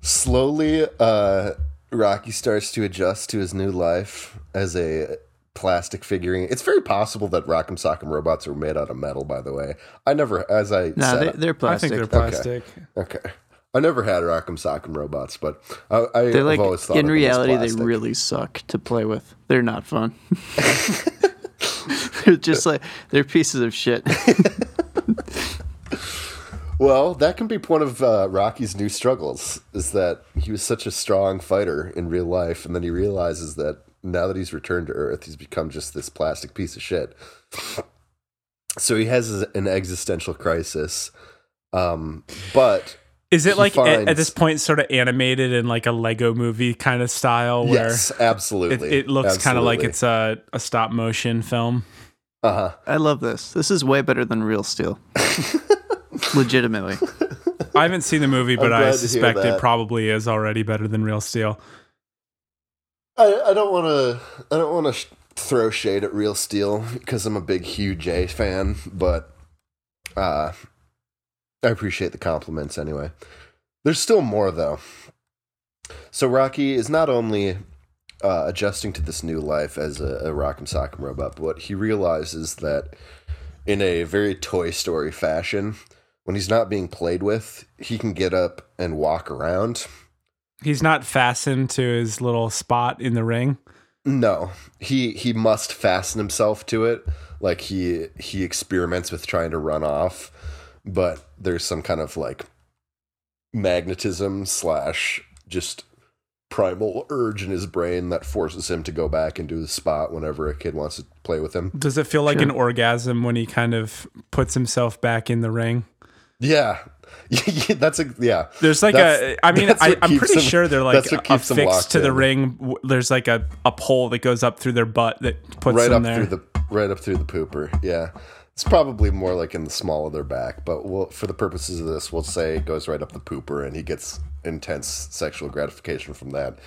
Slowly, uh, Rocky starts to adjust to his new life as a plastic figurine. It's very possible that Rock'em Sock'em robots are made out of metal. By the way, I never, as I
No,
said,
they, they're plastic.
I think they're plastic.
okay, I never had Rock'em Sock'em robots, but I, I,
They're like
always thought
in
them as
reality, they really suck to play with. They're not fun. they're just like they're pieces of shit.
Well, that can be one of uh, Rocky's new struggles. Is that he was such a strong fighter in real life, and then he realizes that now that he's returned to Earth, he's become just this plastic piece of shit. So he has an existential crisis. Um, but
Is it like at, at this point sort of animated in like a Lego movie kind of style where
yes, absolutely,
it looks kind of like it's a, a stop motion film?
uh huh.
I love this. This is way better than Real Steel. Legitimately.
I haven't seen the movie, but
I'm
I
glad to hear
suspect it probably is already better than Real Steel.
I, I don't want to. I don't want to sh- throw shade at Real Steel because I'm a big Hugh J fan, but uh, I appreciate the compliments anyway. There's still more though. So Rocky is not only uh, adjusting to this new life as a, a Rock'em Sock'em robot, but he realizes that in a very Toy Story fashion, when he's not being played with, he can get up and walk around.
He's not fastened to his little spot in the ring.
No, he he must fasten himself to it. Like he he experiments with trying to run off, but there's some kind of like magnetism slash just primal urge in his brain that forces him to go back into the spot whenever a kid wants to play with him.
Does it feel like
Sure.
an orgasm when he kind of puts himself back in the ring?
Yeah, that's a yeah.
There's like
That's-
a, I mean, I, I'm pretty
him-
sure they're like
that's what keeps him
affixed
locked
to the ring. There's like a, a pole that goes up through their butt that puts
right
them
up
there.
through the right up through the pooper. Yeah, it's probably more like in the small of their back, but we'll, for the purposes of this, we'll say it goes right up the pooper, and he gets intense sexual gratification from that.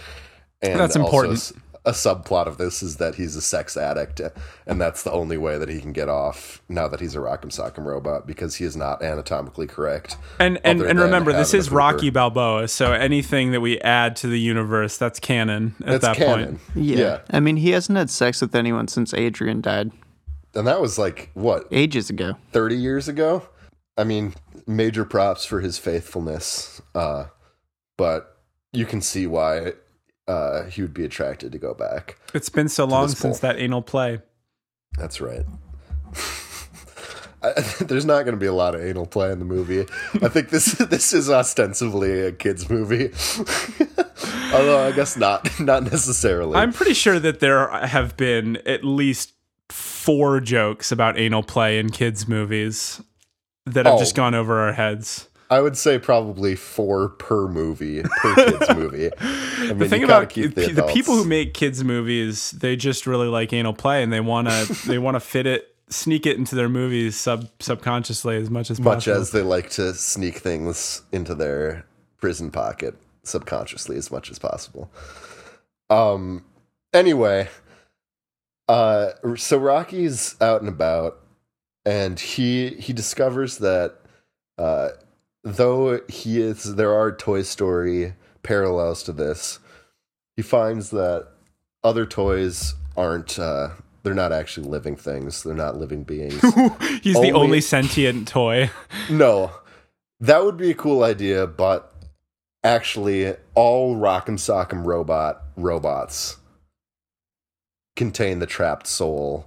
And
That's
also
important.
s- A subplot of this is that he's a sex addict, and that's the only way that he can get off now that he's a Rock'em Sock'em robot because he is not anatomically correct.
and and, and remember, this is
pooper.
Rocky Balboa, so anything that we add to the universe, that's canon at
That's
that
canon.
point.
Yeah.
yeah,
I mean, he hasn't had sex with anyone since Adrian died
and that was like what
ages ago.
30 years ago. I mean, major props for his faithfulness. Uh, but you can see why uh, he would be attracted to go back.
It's been so long since that anal play.
That's right. I, there's not going to be a lot of anal play in the movie. I think this this is ostensibly a kids movie, although I guess not not necessarily.
I'm pretty sure that there have been at least four jokes about anal play in kids' movies that have
Oh.
just gone over our heads.
I would say probably four per movie per kids movie. I mean,
the thing about the,
the,
people who make kids movies, they just really like anal play and they want to they want to fit it, sneak it into their movies sub subconsciously as much as possible.
much
possible.
as they like to sneak things into their prison pocket subconsciously as much as possible. Um anyway, uh so Rocky's out and about and he he discovers that uh though he is there are Toy Story parallels to this, he finds that other toys aren't uh they're not actually living things. They're not living beings.
He's the
only-
only sentient toy.
No, that would be a cool idea, but actually, all Rock'em Sock'em robot robots contain the trapped soul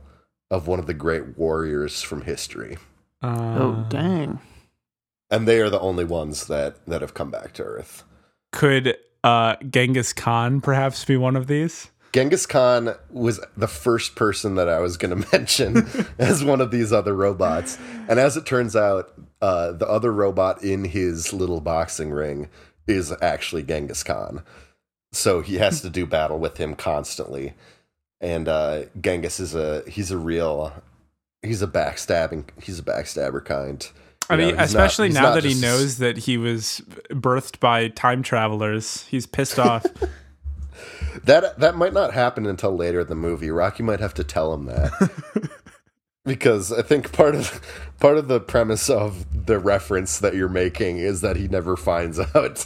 of one of the great warriors from history,
Oh,
Uh,
dang.
and they are the only ones that that have come back to Earth.
Could uh, Genghis Khan perhaps be one of these?
Genghis Khan was the first person that I was going to mention as one of these other robots. And as it turns out, uh, the other robot in his little boxing ring is actually Genghis Khan. so he has to do battle with him constantly. And uh, Genghis is a he's a real he's a backstabbing he's a backstabber kind.
I mean,
know, he's not-
especially now
not
that he knows that he was birthed by time travelers, he's pissed off.
that that might not happen until later in the movie. Rocky might have to tell him that. because I think part of part of the premise of the reference that you're making is that he never finds out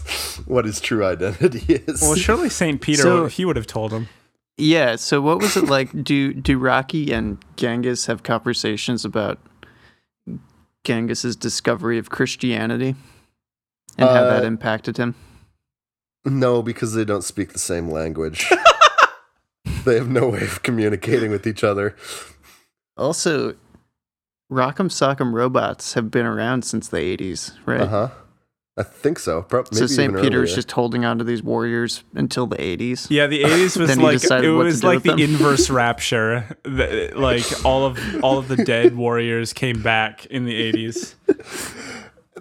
what his true identity is.
well, surely Saint Peter
So-
he would have told him.
Yeah. So what was it like? Do do Rocky and Genghis have conversations about Genghis's discovery of Christianity and how that
Uh,
impacted him?
No, because they don't speak the same language. they have no way of communicating with each other.
Also, Rock'em Sock'em robots have been around since the 80s, right?
Uh huh. I think so. Pro- maybe
so St.
even
Peter was
earlier.
just holding on to these warriors until the 80s.
Yeah, the 80s was like it was like the
them.
inverse rapture. The- like all of all of the dead warriors came back in the 80s.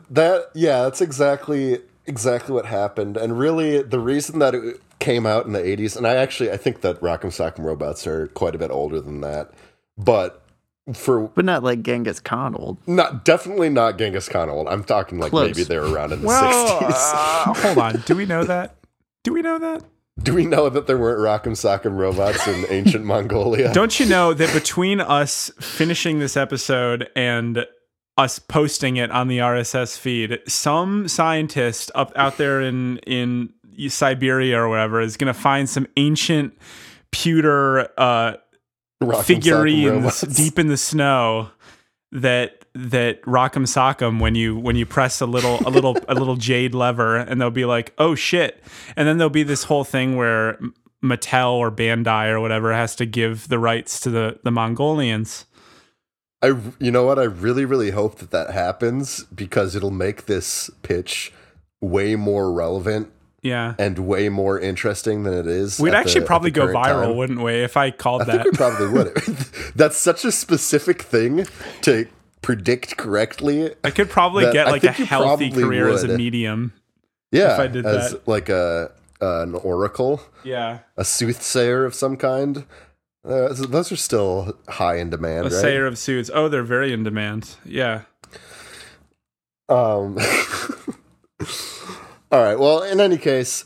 That yeah, that's exactly exactly what happened. And really, the reason that it came out in the '80s, and I actually I think that Rock'em Sock'em Robots are quite a bit older than that, but for
But not like Genghis Khan old.
not definitely not Genghis Khan old. I'm talking like
Close.
maybe they were around in the
Well,
'60s.
uh, hold on. Do we know that? Do we know that?
Do we know that there weren't Rock'em Sock'em Robots in ancient Mongolia?
Don't you know that between us finishing this episode and us posting it on the RSS feed, some scientist up out there in in Siberia or whatever is going to find some ancient pewter uh,
Rock'em
figurines deep in the snow that that rock'em sock'em when you when you press a little a little a little jade lever and they'll be like oh shit. And then there'll be this whole thing where Mattel or Bandai or whatever has to give the rights to the the Mongolians.
I, you know what? I really, really hope that that happens because it'll make this pitch way more relevant
yeah
and way more interesting than it is.
we'd
at the-
actually probably go viral
time.
wouldn't we if I called
I think
that
we probably would. That's such a specific thing to predict correctly.
I could probably get like a healthy career as a medium
Yeah,
If I did
as
that.
like a an oracle,
yeah
a soothsayer of some kind. Uh, those are still high in demand,
a
right?
sayer of suits oh they're very in demand yeah
Um, all right. Well, in any case,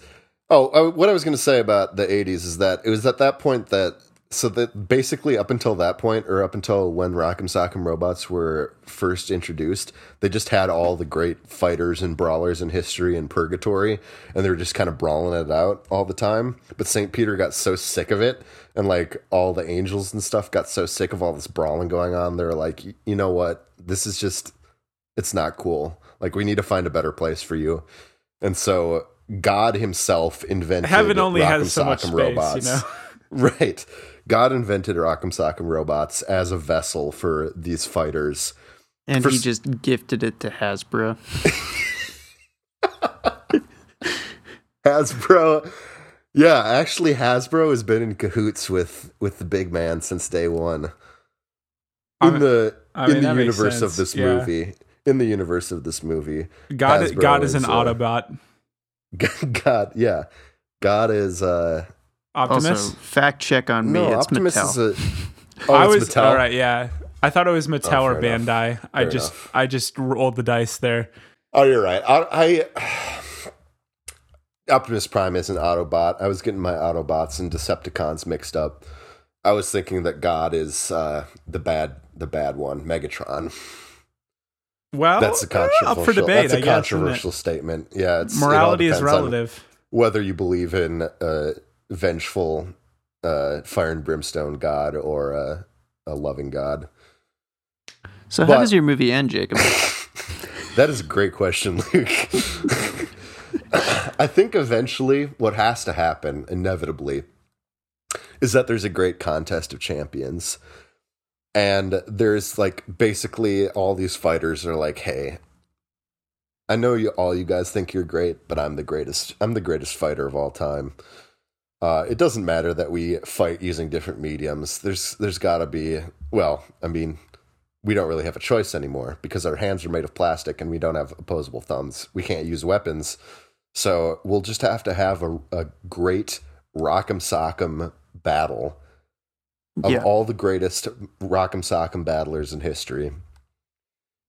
oh, uh, what I was going to say about the '80s is that it was at that point that so that basically up until that point, or up until when Rock'em Sock'em robots were first introduced, they just had all the great fighters and brawlers in history and purgatory, and they were just kind of brawling it out all the time. But Saint Peter got so sick of it, and like all the angels and stuff got so sick of all this brawling going on. They're like, you know what? This is just it's not cool. Like we need to find a better place for you. And so God himself invented
heaven only
Rock'em
has so much
Sock'em
space you know
Right. God invented Rock'em Sock'em robots as a vessel for these fighters.
And
For
he
s-
just gifted it to Hasbro.
Hasbro Yeah, actually Hasbro has been in cahoots with with the big man since day 1.
I
In
mean-
the
I
in
mean,
the universe of this
yeah.
movie. In the universe of this movie.
God,
Hasbro
God is an
uh,
Autobot.
God, yeah. God is uh
Optimus.
Also, fact check on me.
no,
it's
Optimus
Mattel.
is a Oh,
I
it's
was
Mattel?
all right. Yeah, I thought it was Mattel or
Oh, fair enough.
Bandai. I
Fair
just,
enough.
I just rolled the dice there.
Oh, you're right. I, I Optimus Prime is an Autobot. I was getting my Autobots and Decepticons mixed up. I was thinking that God is uh, the bad, the bad one, Megatron.
Well,
That's a controversial.
up for debate.
that's a
I guess, isn't it?
controversial statement. Yeah, it's,
Morality is relative.
Whether you believe in a vengeful, uh, fire and brimstone God or a, a loving God.
So how does your movie end, Jacob?
That is a great question, Luke. I think eventually what has to happen, inevitably, is that there's a great contest of champions. And there's like basically all these fighters are like, hey, I know you all you guys think you're great, but I'm the greatest. I'm the greatest fighter of all time. Uh, it doesn't matter that we fight using different mediums. There's there's got to be well, I mean, we don't really have a choice anymore because our hands are made of plastic and we don't have opposable thumbs. We can't use weapons. So we'll just have to have a, a great Rock'em Sock'em battle of
Yeah.
all the greatest Rock'em Sock'em battlers in history.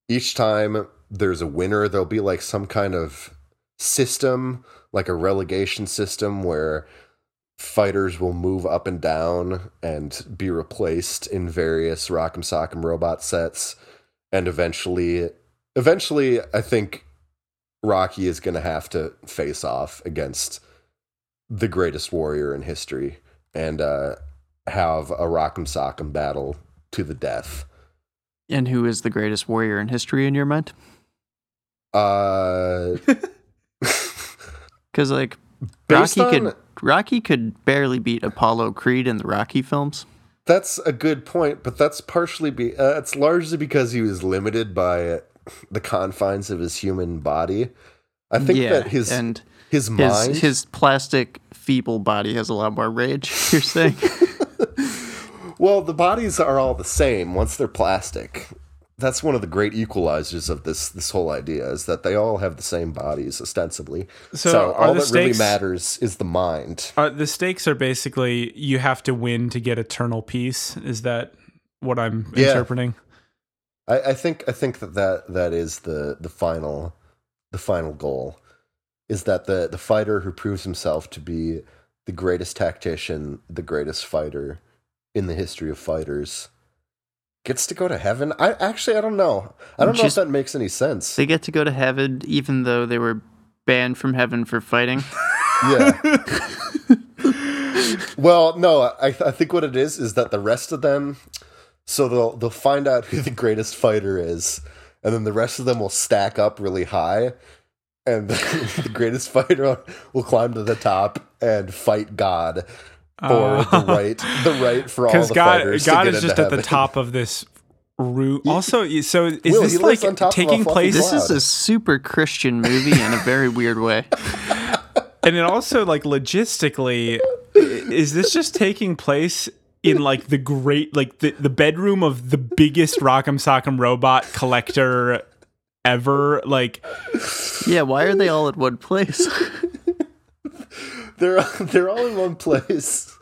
Each time there's a winner, there'll be like some kind of system, like a relegation system where fighters will move up and down and be replaced in various Rock'em Sock'em robot sets. And eventually, eventually, I think Rocky is going to have to face off against the greatest warrior in history and uh, have a Rock'em Sock'em battle to the death.
And who is the greatest warrior in history in your mind?
Uh,
Because like Rocky
on,
could Rocky could barely beat Apollo Creed in the Rocky films.
that's a good point, but that's partially be uh, it's largely because he was limited by the confines of his human body. I think
yeah,
that his
and
his
his his plastic feeble body has a lot more rage. You're saying?
Well, the bodies are all the same once they're plastic. That's one of the great equalizers of this this whole idea is that they all have the same bodies ostensibly.
So
So, all that really matters is the mind.
Uh, the stakes are basically you have to win to get eternal peace. Is that what I'm
Yeah.
interpreting?
I, I think I think that, that that is the the final the final goal is that the the fighter who proves himself to be the greatest tactician, the greatest fighter in the history of fighters gets to go to heaven. I actually I don't know. I don't know
Just-
if that makes any sense.
they get to go to heaven even though they were banned from heaven for fighting.
Yeah. well, no, I, I think what it is is that the rest of them, so they'll they'll find out who the greatest fighter is, and then the rest of them will stack up really high, and the greatest fighter will climb to the top and fight God for
Uh,
the right the right for all
Because
the
God,
fighters.
God
to get
is just
into
at the top of this root. Also, so is
Will,
this like
on top of a
taking
fluffy
place?
This is a super Christian movie in a very weird way.
and it also like logistically, is this just taking place? In like the great, like the, the bedroom of the biggest Rock'em Sock'em robot collector ever. Like,
Yeah, why are they all at one place?
They're they're all in one place.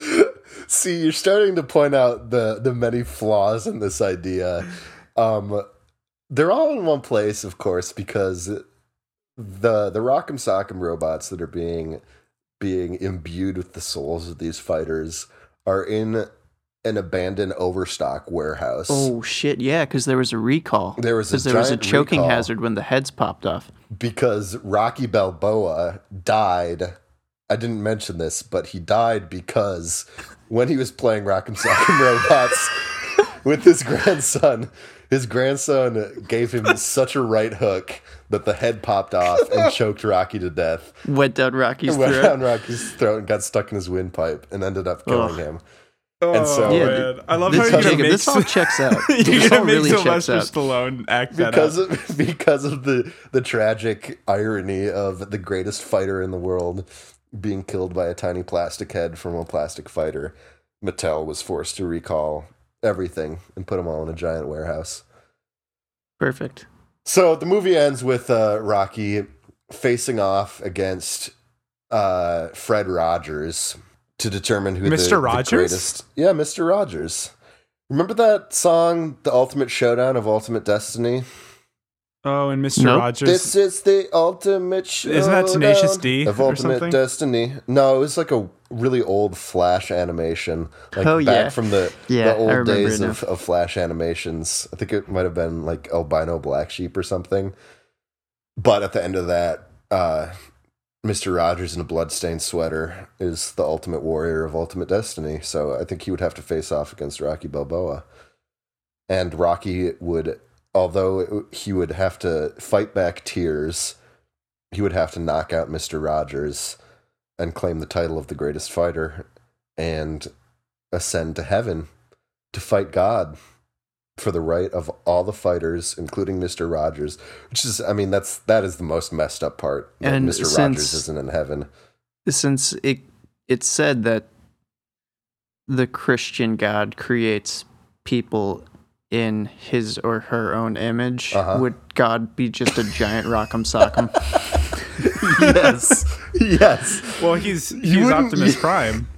See, you're starting to point out the the many flaws in this idea. Um, they're all in one place, of course, because the the Rock'em Sock'em robots that are being being imbued with the souls of these fighters are in an abandoned overstock warehouse.
oh shit, yeah, because there was a recall.
There was a
because there was a choking hazard when the heads popped off.
because Rocky Balboa died. I didn't mention this, but he died because when he was playing Rock'em Sock'em Robots with his grandson, his grandson gave him such a right hook that the head popped off and choked Rocky to death.
Went down Rocky's
Went
throat.
down Rocky's throat and got stuck in his windpipe and ended up killing
Ugh.
him.
Oh
so-
Yeah,
man, I love
This,
how you're
Jacob,
make
this all checks out.
you're
This
gonna
all
make
really checks
Sylvester
out.
Stallone act that
because
up.
of because of the the tragic irony of the greatest fighter in the world being killed by a tiny plastic head from a plastic fighter, Mattel was forced to recall everything and put them all in a giant warehouse.
Perfect.
So the movie ends with uh, Rocky facing off against uh, Fred Rogers to determine who the,
Mr.
the
Rogers?
greatest. Yeah, Mr. Rogers. Remember that song, "The Ultimate Showdown of Ultimate Destiny"?
Oh, and Mr.
Nope.
Rogers.
This is the ultimate showdown
Isn't that Tenacious D
of Ultimate
something?
Destiny? No, it was like a really old Flash animation, like
Oh,
back
yeah.
from the
Yeah,
the old days of, of Flash animations. I think it might have been like Albino Blacksheep or something. But at the end of that, uh, Mister Rogers in a bloodstained sweater is the ultimate warrior of Ultimate Destiny. So I think he would have to face off against Rocky Balboa, and Rocky would although he would have to fight back tears, he would have to knock out Mr. Rogers and claim the title of the greatest fighter and ascend to heaven to fight God for the right of all the fighters, including Mr. Rogers. Which is, I mean, that's that is the most messed up part. That
And
Mr. Rogers isn't in heaven.
Since it it said that the Christian God creates people in his or her own image,
Uh-huh.
would God be just a giant rock'em sock'em?
yes, yes.
Well, he's he's
wouldn't-
Optimus Prime.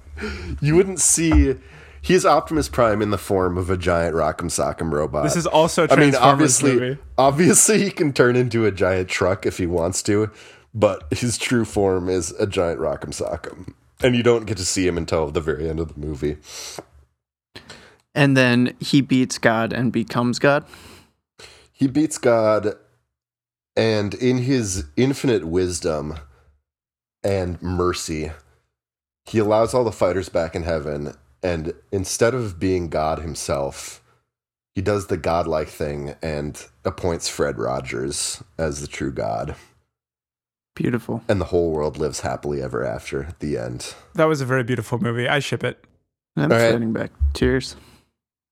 You wouldn't see. He's Optimus Prime in the form of a giant Rock'em Sock'em robot.
This is also
I mean, obviously,
movie.
obviously, he can turn into a giant truck if he wants to, but his true form is a giant Rock'em Sock'em, and you don't get to see him until the very end of the movie.
and then he beats God and becomes God.
He beats God, and in his infinite wisdom and mercy, he allows all the fighters back in heaven. And instead of being God himself, he does the godlike thing and appoints Fred Rogers as the true God.
Beautiful.
And the whole world lives happily ever after. The end.
That was a very beautiful movie. I ship it.
I'm
All right.
fighting back. Tears.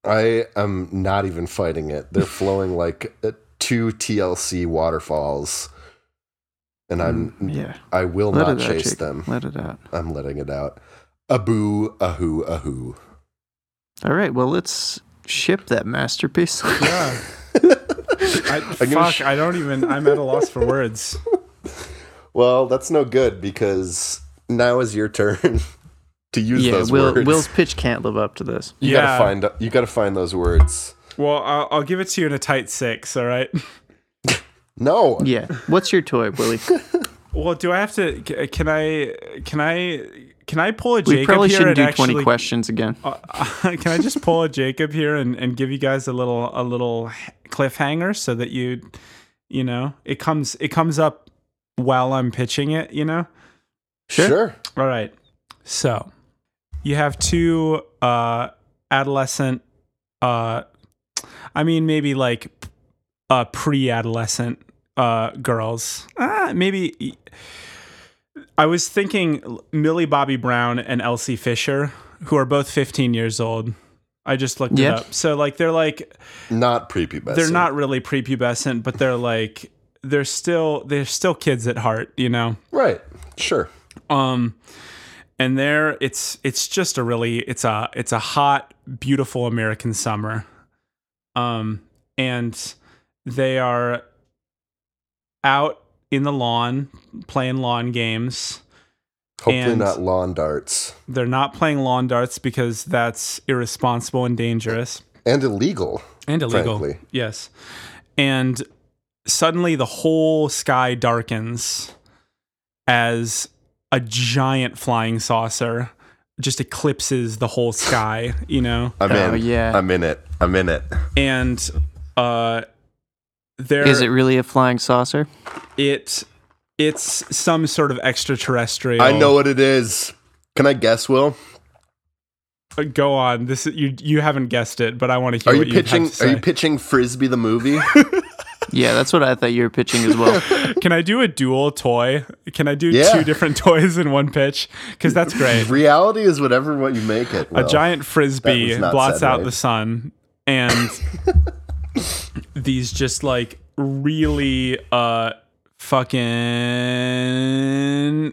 I am not even fighting it. They're flowing like uh, two TLC waterfalls. And I'm
Mm, yeah.
I will
Let
not
it out,
chase them.
Let it out.
I'm letting it out. A boo, a hoo, a hoo.
All right. Well, let's ship that masterpiece.
Yeah. I, fuck,
sh-
I don't even. I'm at a loss for words.
Well, that's no good because now is your turn to use
yeah.
those
Will,
words.
Will's pitch can't live up to this.
you
Yeah.
gotta find you gotta find those words.
Well, I'll, I'll give it to you in a tight six. All right.
No.
Yeah. What's your toy, Willie?
Well, do I have to? Can I? Can I? Can I pull a
We
Jacob
probably
here
shouldn't
and
do 20 questions again.
Uh, can I just pull a Jacob here and, and give you guys a little a little cliffhanger so that you, you know, it comes it comes up while I'm pitching it. You know.
Sure.
All right. So you have two uh adolescent uh I mean maybe like uh pre-adolescent uh girls. Ah, maybe I was thinking Millie Bobby Brown and Elsie Fisher who are both 15 years old. I just looked
Yeah.
it up. So like they're like
Not prepubescent.
they're not really prepubescent, but they're like they're still they're still kids at heart, you know.
right. Sure.
Um and there it's it's just a really it's a it's a hot beautiful American summer. Um and they are out in the lawn playing lawn games.
Hopefully
And-
not lawn darts.
They're not playing lawn darts because that's irresponsible and dangerous
And illegal.
and illegal.
Frankly.
Yes. And suddenly the whole sky darkens as a giant flying saucer just eclipses the whole sky, you know?
I'm
Oh,
in.
yeah.
I'm in it. I'm in it.
And uh there
Is it really a flying saucer?
it it's some sort of extraterrestrial
I know what it is. Can I guess, Will?
Uh, Go on. This is, you you haven't guessed it, but I want to hear
Are you
what
pitching
have to
are you pitching Frisbee the movie?
Yeah, that's what I thought you were pitching as well.
Can I do a dual toy? Can I do
Yeah.
two different toys in one pitch? Because that's great.
Reality is whatever what you make it.
a
Will.
giant
That
frisbee
was not
blots
said
out
right.
the sun, and these just like really uh fucking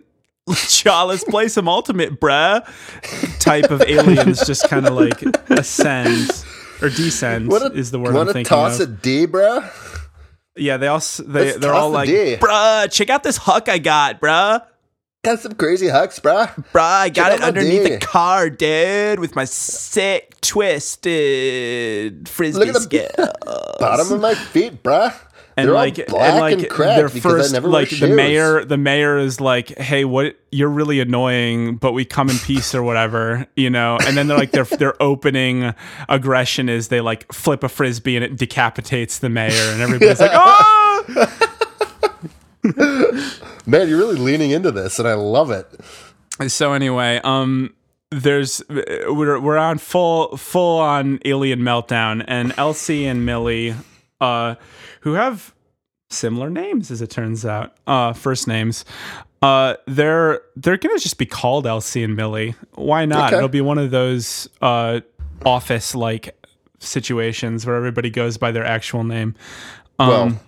Cha, let's play some ultimate, bruh. Type of aliens just kind of like ascend or descend
Wanna-
is the word I'm
wanna
thinking
toss
of.
a D, bruh?
Yeah, they all s- they
Let's
they're all like,
D.
bruh, check out this hook I got, bruh.
Got some crazy hucks, bruh.
Bruh, I got
Check
it underneath the car, dude, with my sick twisted frisbee
Look at the. Bottom of my feet, bruh.
And
They're
like,
all black
and like
and cracked
their first, like the
shoes.
mayor, the mayor is like, "Hey, what? You're really annoying, but we come in peace or whatever, you know." And then they're like, their their opening aggression is they like flip a frisbee and it decapitates the mayor, and everybody's like, "Oh!"
Man, you're really leaning into this, and I love it.
so anyway, um, there's we're we're on full full on alien meltdown, and Elsie and Millie, uh, who have similar names as it turns out, uh, first names. Uh, they're they're gonna just be called Elsie and Millie. Why not?
Okay.
It'll be one of those uh, office like situations where everybody goes by their actual name. Um,
Well,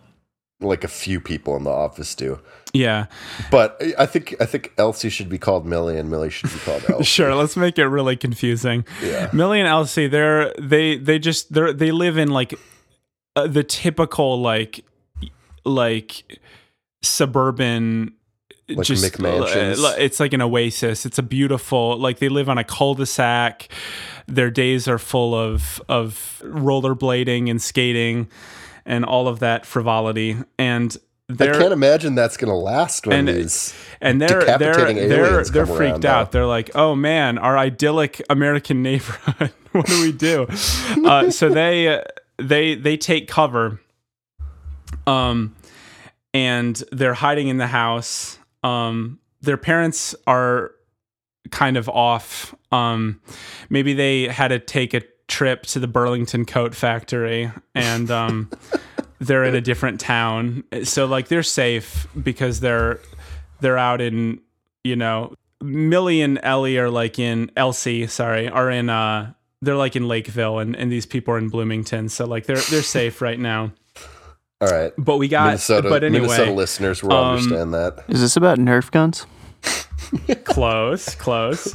like a few people in the office do.
Yeah.
But I- think I think Elsie should be called Millie and Millie should be called Elsie.
Sure, let's make it really confusing.
Yeah.
Millie and Elsie, they're they they just they they live in like uh, the typical like like suburban
Like
just
McMansions?
uh, it's like an oasis. It's a beautiful like they live on a cul-de-sac. Their days are full of of rollerblading and skating and all of that frivolity and
I can't imagine that's gonna last when
And-
these
and they're they're they're they're freaked out.
though.
They're like, "Oh man, our idyllic American neighborhood. what do we do?" uh, so they they they take cover, um, and they're hiding in the house. Um, their parents are kind of off. Um, maybe they had to take a trip to the Burlington Coat Factory and um, they're in a different town. So like they're safe because they're they're out in you know Millie and Ellie are like in Elsie, sorry, are in uh they're like in Lakeville and, and these people are in Bloomington. So like they're they're safe right now.
All right.
But we got
Minnesota,
but anyway
Minnesota listeners will
um,
understand that.
Is this about Nerf guns?
close close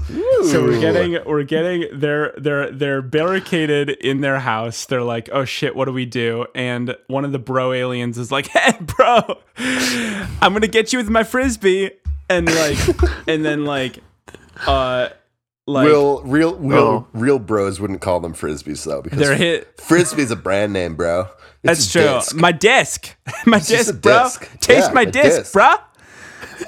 so we're getting we're getting they're they're they're barricaded in their house they're like oh shit what do we do and one of the bro aliens is like hey bro i'm gonna get you with my frisbee and like and then like uh like
real, real, real,
Oh.
real bros wouldn't call them frisbees though, because
they're hit
frisbee's a brand name, bro.
that's
It's a
true
disc.
my disc my
just
disc bro
disc.
taste
Yeah,
my
a
disc,
disc.
bro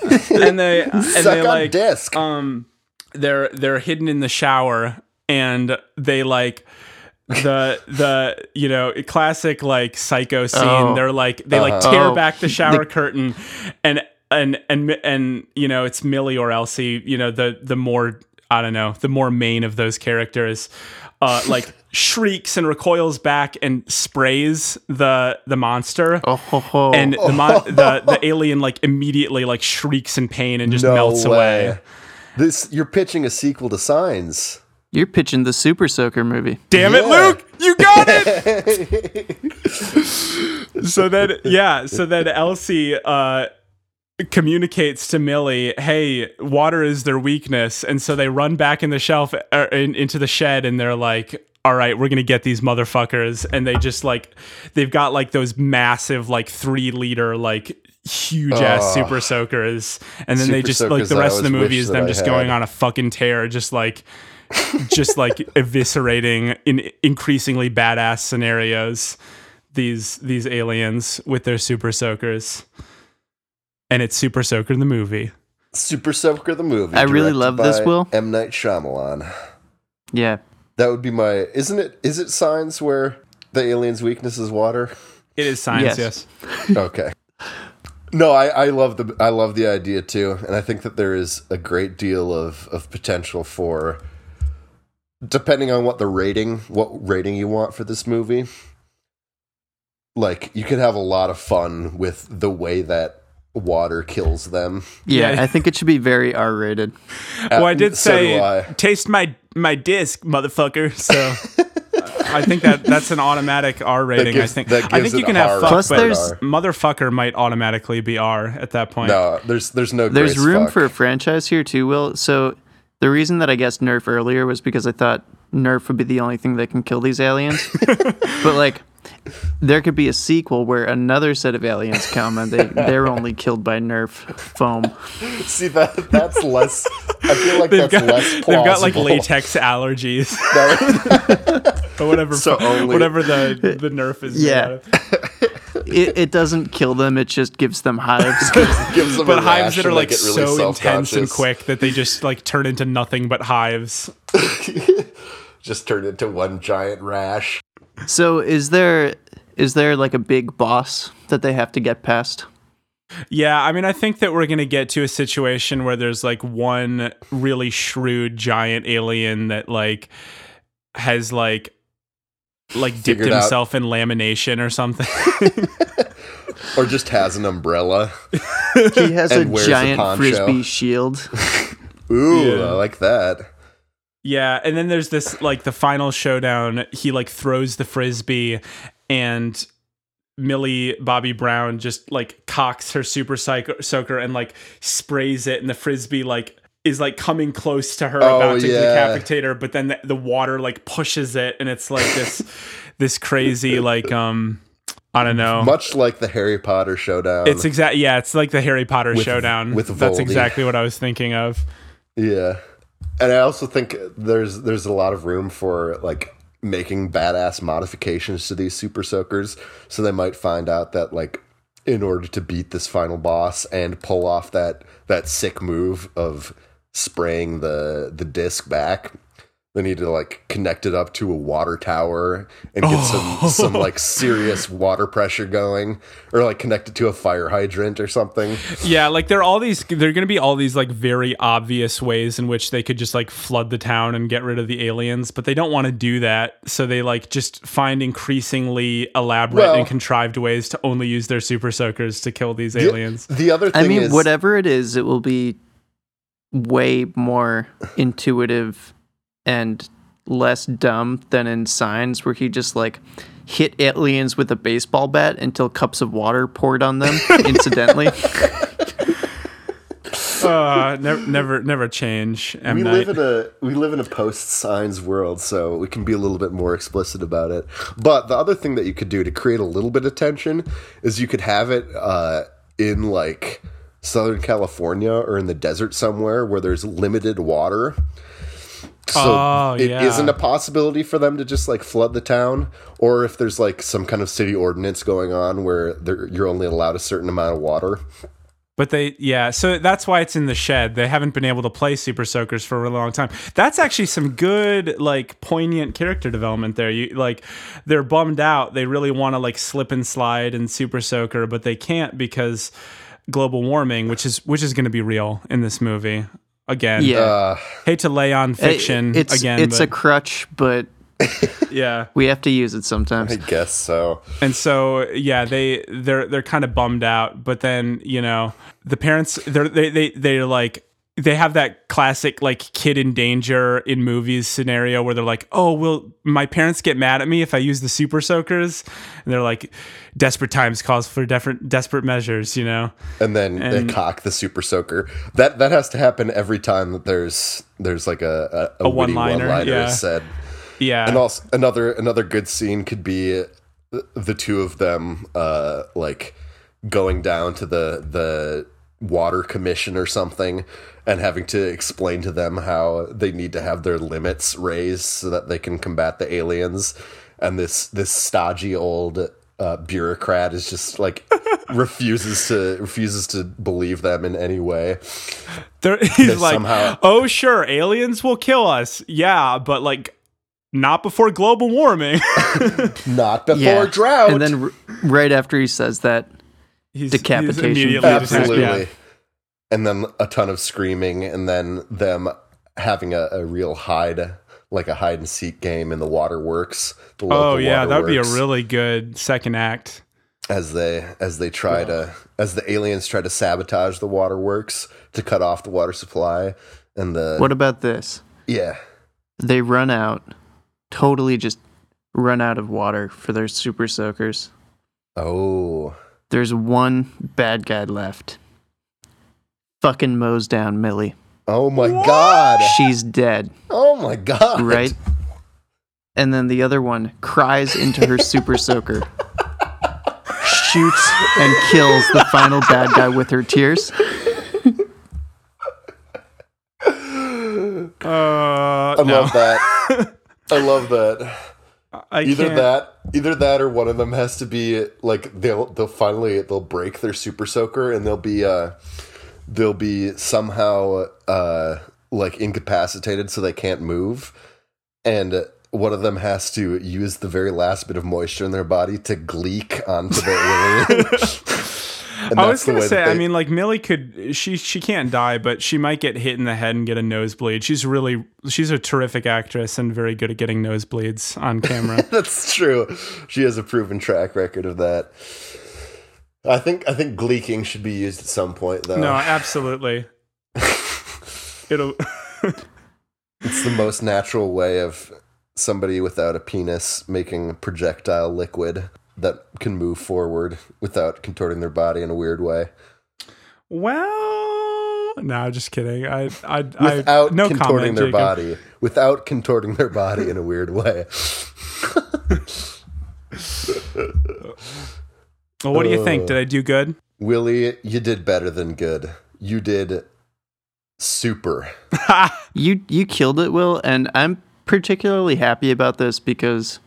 and they and
Suck
they like
disc.
um they're they're hidden in the shower and they like the the you know classic like psycho scene
Oh.
they're like they like
Uh-huh.
tear
Oh.
back the shower curtain and and and and you know it's Millie or Elsie you know the the more I don't know the more main of those characters uh like shrieks and recoils back and sprays the the monster
Oh ho ho!
and the, mon- the the alien like immediately like shrieks in pain and just
no
melts
way.
away.
This you're pitching a sequel to Signs.
You're pitching the Super Soaker movie.
Damn it,
Yeah.
Luke! You got it. so then, yeah. So then Elsie uh, communicates to Millie, "Hey, water is their weakness," and so they run back in the shelf er, in, into the shed, and they're like. All right, we're gonna get these motherfuckers, and they just like they've got like those massive like three liter like huge ass
Oh.
super soakers, and then they just like the rest of the movie is them
I
just
had.
going on a fucking tear, just like just like eviscerating in increasingly badass scenarios these these aliens with their super soakers and it's super soaker the movie
Super Soaker the movie.
I really love this, Will.
M Night Shyamalan.
Yeah,
That would be my. Isn't it? Is it Signs where the alien's weakness is water?
it is science
Yes.
yes,
Okay. No, I, I love the I love the idea too, and I think that there is a great deal of, of potential for, depending on what the rating, what rating you want for this movie. Like you could have a lot of fun with the way that water kills them.
yeah.
Yeah.
I think it should be very R-rated.
well i uh, did
So do
say
I.
taste my my disc motherfucker so I think that that's an automatic R rating.
gives-
I think.
that
I
gives
think you
it
can have
hard
fuck,
Plus
but
there's-
motherfucker might automatically be R at that point.
No, there's there's no
There's
grace
room
fuck.
for a franchise here too, Will. So the reason that I guessed Nerf earlier was because I thought Nerf would be the only thing that can kill these aliens. but like, there could be a sequel where another set of aliens come and they they're only killed by Nerf foam.
See that that's less. I feel like
They've
that's
got,
less
they've got like latex allergies or whatever.
So only-
whatever the the nerf is.
Yeah. It, it doesn't kill them; it just gives them hives.
gives them
but hives that are like
really
so intense and quick that they just like turn into nothing but hives.
Just turned into one giant rash.
So is there is there like a big boss that they have to get past?
Yeah, I mean, I think that we're gonna get to a situation where there's like one really shrewd giant alien that like has like like dipped
Figured out-
himself in lamination or something.
Or just has an umbrella.
He has a
And wears a
giant frisbee shield.
Ooh,
Yeah.
I like that.
Yeah, and then there's this like the final showdown. He like throws the frisbee, and Millie Bobby Brown just like cocks her super psycho- soaker and like sprays it, and the frisbee like is like coming close to her
Oh,
about to
yeah.
decapitate her, but then the, the water like pushes it, and it's like this this crazy like um I don't know.
Much like the Harry Potter showdown.
It's exact. Yeah, it's like the Harry Potter
With-
showdown.
with
That's exactly what I was thinking of.
Yeah. And I also think there's there's a lot of room for like making badass modifications to these super soakers. So they might find out that like in order to beat this final boss and pull off that that sick move of spraying the the disc back, they need to like connect it up to a water tower and get some oh. some like serious water pressure going or like connect it to a fire hydrant or something.
Yeah, like there are all these. There are going to be all these like very obvious ways in which they could just like flood the town and get rid of the aliens, but they don't want to do that. So they like just find increasingly elaborate
Well-
and contrived ways to only use their super soakers to kill these aliens.
The other thing
I mean,
is
whatever it is, it will be way more intuitive and less dumb than in Signs, where he just like hit aliens with a baseball bat until cups of water poured on them incidentally.
Uh, never, never, never change. M
we
Night.
live in a we live in a post signs world, so we can be a little bit more explicit about it. But the other thing that you could do to create a little bit of tension is you could have it uh, in like Southern California or in the desert somewhere where there's limited water. So
Oh,
it
yeah.
not a possibility for them to just like flood the town, or if there's like some kind of city ordinance going on where you're only allowed a certain amount of water.
But they, yeah, so that's why it's in the shed. They haven't been able to play Super Soakers for a really long time. That's actually some good, like, poignant character development there. You like, they're bummed out. They really want to like slip and slide in Super Soaker, but they can't because global warming, which is which is going to be real in this movie. Again,
Yeah.
Uh,
hate to lay on fiction
it's
again,
it's a crutch, but
yeah.
we have to use it sometimes.
I guess so.
and so yeah they they're they're kind of bummed out but then you know the parents they're they, they they're like they have that classic like kid in danger in movies scenario where they're like oh will my parents get mad at me if i use the super soakers and they're like desperate times calls for different desperate measures you know
and then
And-
they cock the super soaker. That that has to happen every time that there's there's like a a, a, witty
one-liner,
one-liner
yeah.
said.
yeah
And also another another good scene could be the, the two of them uh like going down to the the water commission or something and having to explain to them how they need to have their limits raised so that they can combat the aliens. And this this stodgy old uh, bureaucrat is just like refuses to refuses to believe them in any way.
They're, he's
They
like
somehow-
oh sure aliens will kill us. Yeah but like not before global warming.
Not before
Yeah.
drought.
And then r- right after he says that,
he's,
Decapitation.
he's immediately
Absolutely.
yeah.
And then a ton of screaming, and then them having a, a real hide, like a hide and seek game in the waterworks. The
Oh
local
yeah, that would be a really good second act.
as they as they try to as the aliens try to sabotage the waterworks to cut off the water supply, and the
what about this?
yeah
They run out, totally just run out of water for their super soakers.
oh
There's one bad guy left. Fucking mows down Millie.
oh my god
She's dead,
oh my god
right? And then the other one cries into her super soaker, shoots and kills the final bad guy with her tears.
Uh,
I
no.
love that. I love that.
I
either
can't-
that either that or one of them has to be like they'll they'll finally they'll break their super soaker and they'll be uh they'll be somehow uh like incapacitated so they can't move and one of them has to use the very last bit of moisture in their body to gleek onto the alien.
I was gonna say,
that
I mean, like Millie could, she she can't die, but she might get hit in the head and get a nosebleed. She's really, she's a terrific actress and very good at getting nosebleeds on camera.
That's true. She has a proven track record of that. I think I think gleeking should be used at some point though.
no, absolutely. It'll.
It's the most natural way of somebody without a penis making projectile liquid. That can move forward without contorting their body in a weird way.
Well, no, just kidding. I, I,
Without
I no
contorting
comment,
their
Jakob.
body. Without contorting their body in a weird way.
Well, what do you
Uh.
think? Did I do good?
Willie, you did better than good. You did super.
You you killed it, Will, and I'm particularly happy about this because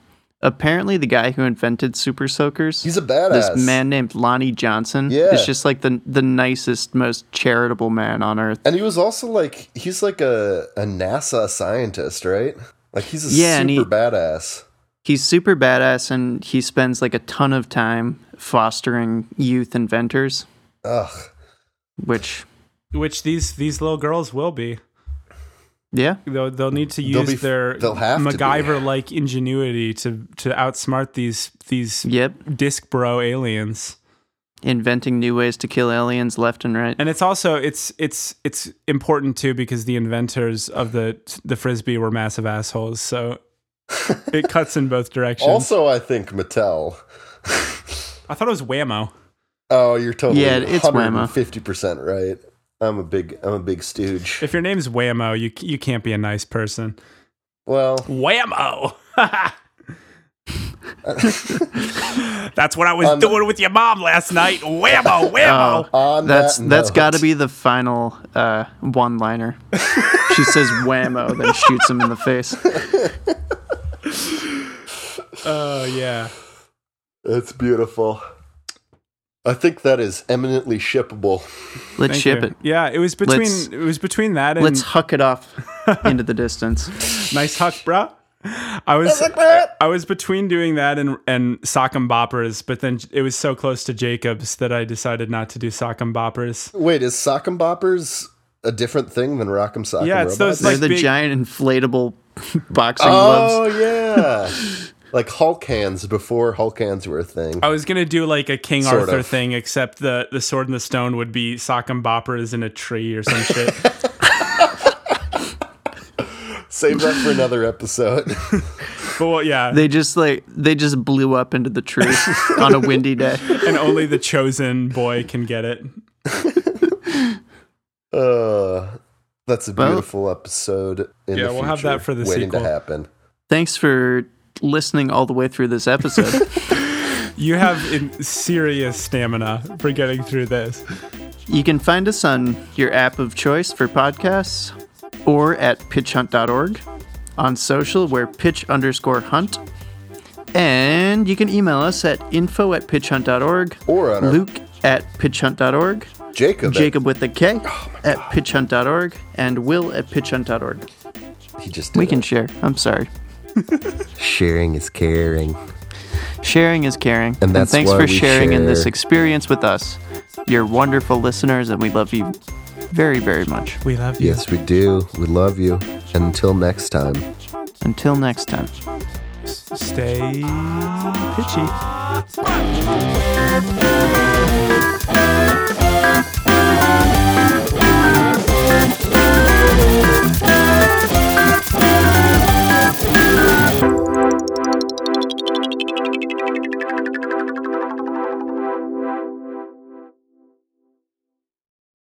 apparently the guy who invented super soakers,
He's a badass.
this man named Lonnie Johnson,
Yeah.
is just like the the nicest, most charitable man on earth.
And he was also like he's like a, a NASA scientist, right? Like he's a
Yeah, and
super
he-
badass.
He's super badass, and he spends like a ton of time fostering youth inventors,
Ugh.
which
Which these these little girls will be.
Yeah,
They'll, they'll need to
They'll
use
be-
their
they'll have
MacGyver-like ingenuity to to outsmart these these
yep,
disc bro aliens.
inventing new ways to kill aliens left and right.
And it's also it's it's it's important too because the inventors of the the frisbee were massive assholes. So it cuts in both directions.
Also, I think Mattel.
I thought it was Wham-O.
Oh, you're totally
Yeah, it's Wham-O.
Fifty percent right. I'm a big I'm a big stooge.
If your name's Wham-O, you you can't be a nice person.
Well,
Whammo. That's what I was
Um,
doing with your mom last night. Whammo, whammo.
on
That's
that
that's
note-
got to be the final uh, one liner. she says whammo, then shoots him in the face.
Oh yeah.
It's beautiful. I think that is eminently shippable.
Let's
Thank
ship
you.
it.
Yeah, it was between
Let's-
it was between that and
Let's huck it off into the distance.
nice huck, bruh. I was I was between doing that and and sock'em boppers, but then it was so close to Jakobs that I decided not to do sock'em boppers.
Wait, is Sock'em Boppers a different thing than Rock'em Sock'em
Yeah, it's
Robots?
those,
They're the
big-
giant inflatable boxing oh, gloves.
Oh yeah, like Hulk hands before Hulk hands were a thing.
I was gonna do like a King
Sort
Arthur
of.
thing, except the the sword and the stone would be sock'em boppers in a tree or some shit.
Save that for another episode.
but well, yeah,
They just like they just blew up into the tree on a windy day.
and only the chosen boy can get it.
uh, that's a
Well-
beautiful episode. In
Yeah,
the
we'll have that for the
waiting
sequel.
to happen.
Thanks for listening all the way through this episode.
You have in serious stamina for getting through this.
You can find us on your app of choice for podcasts or at pitchhunt.org, on social, where pitch underscore hunt. And you can email us at info at pitchhunt.org,
Or on our
Luke at pitchhunt.org,
Jakob.
Jakob with a K oh, at pitchhunt.org, and Will at pitchhunt.org.
He just did
We
it.
can share. I'm sorry.
Sharing is caring.
Sharing is caring.
And that's
thanks for
we
sharing in this experience with us. You're wonderful listeners, and we love you very, very much.
We love you.
Yes, we do. We love you. And until next time.
Until next time.
Stay pitchy.
Pitch Hunt. Música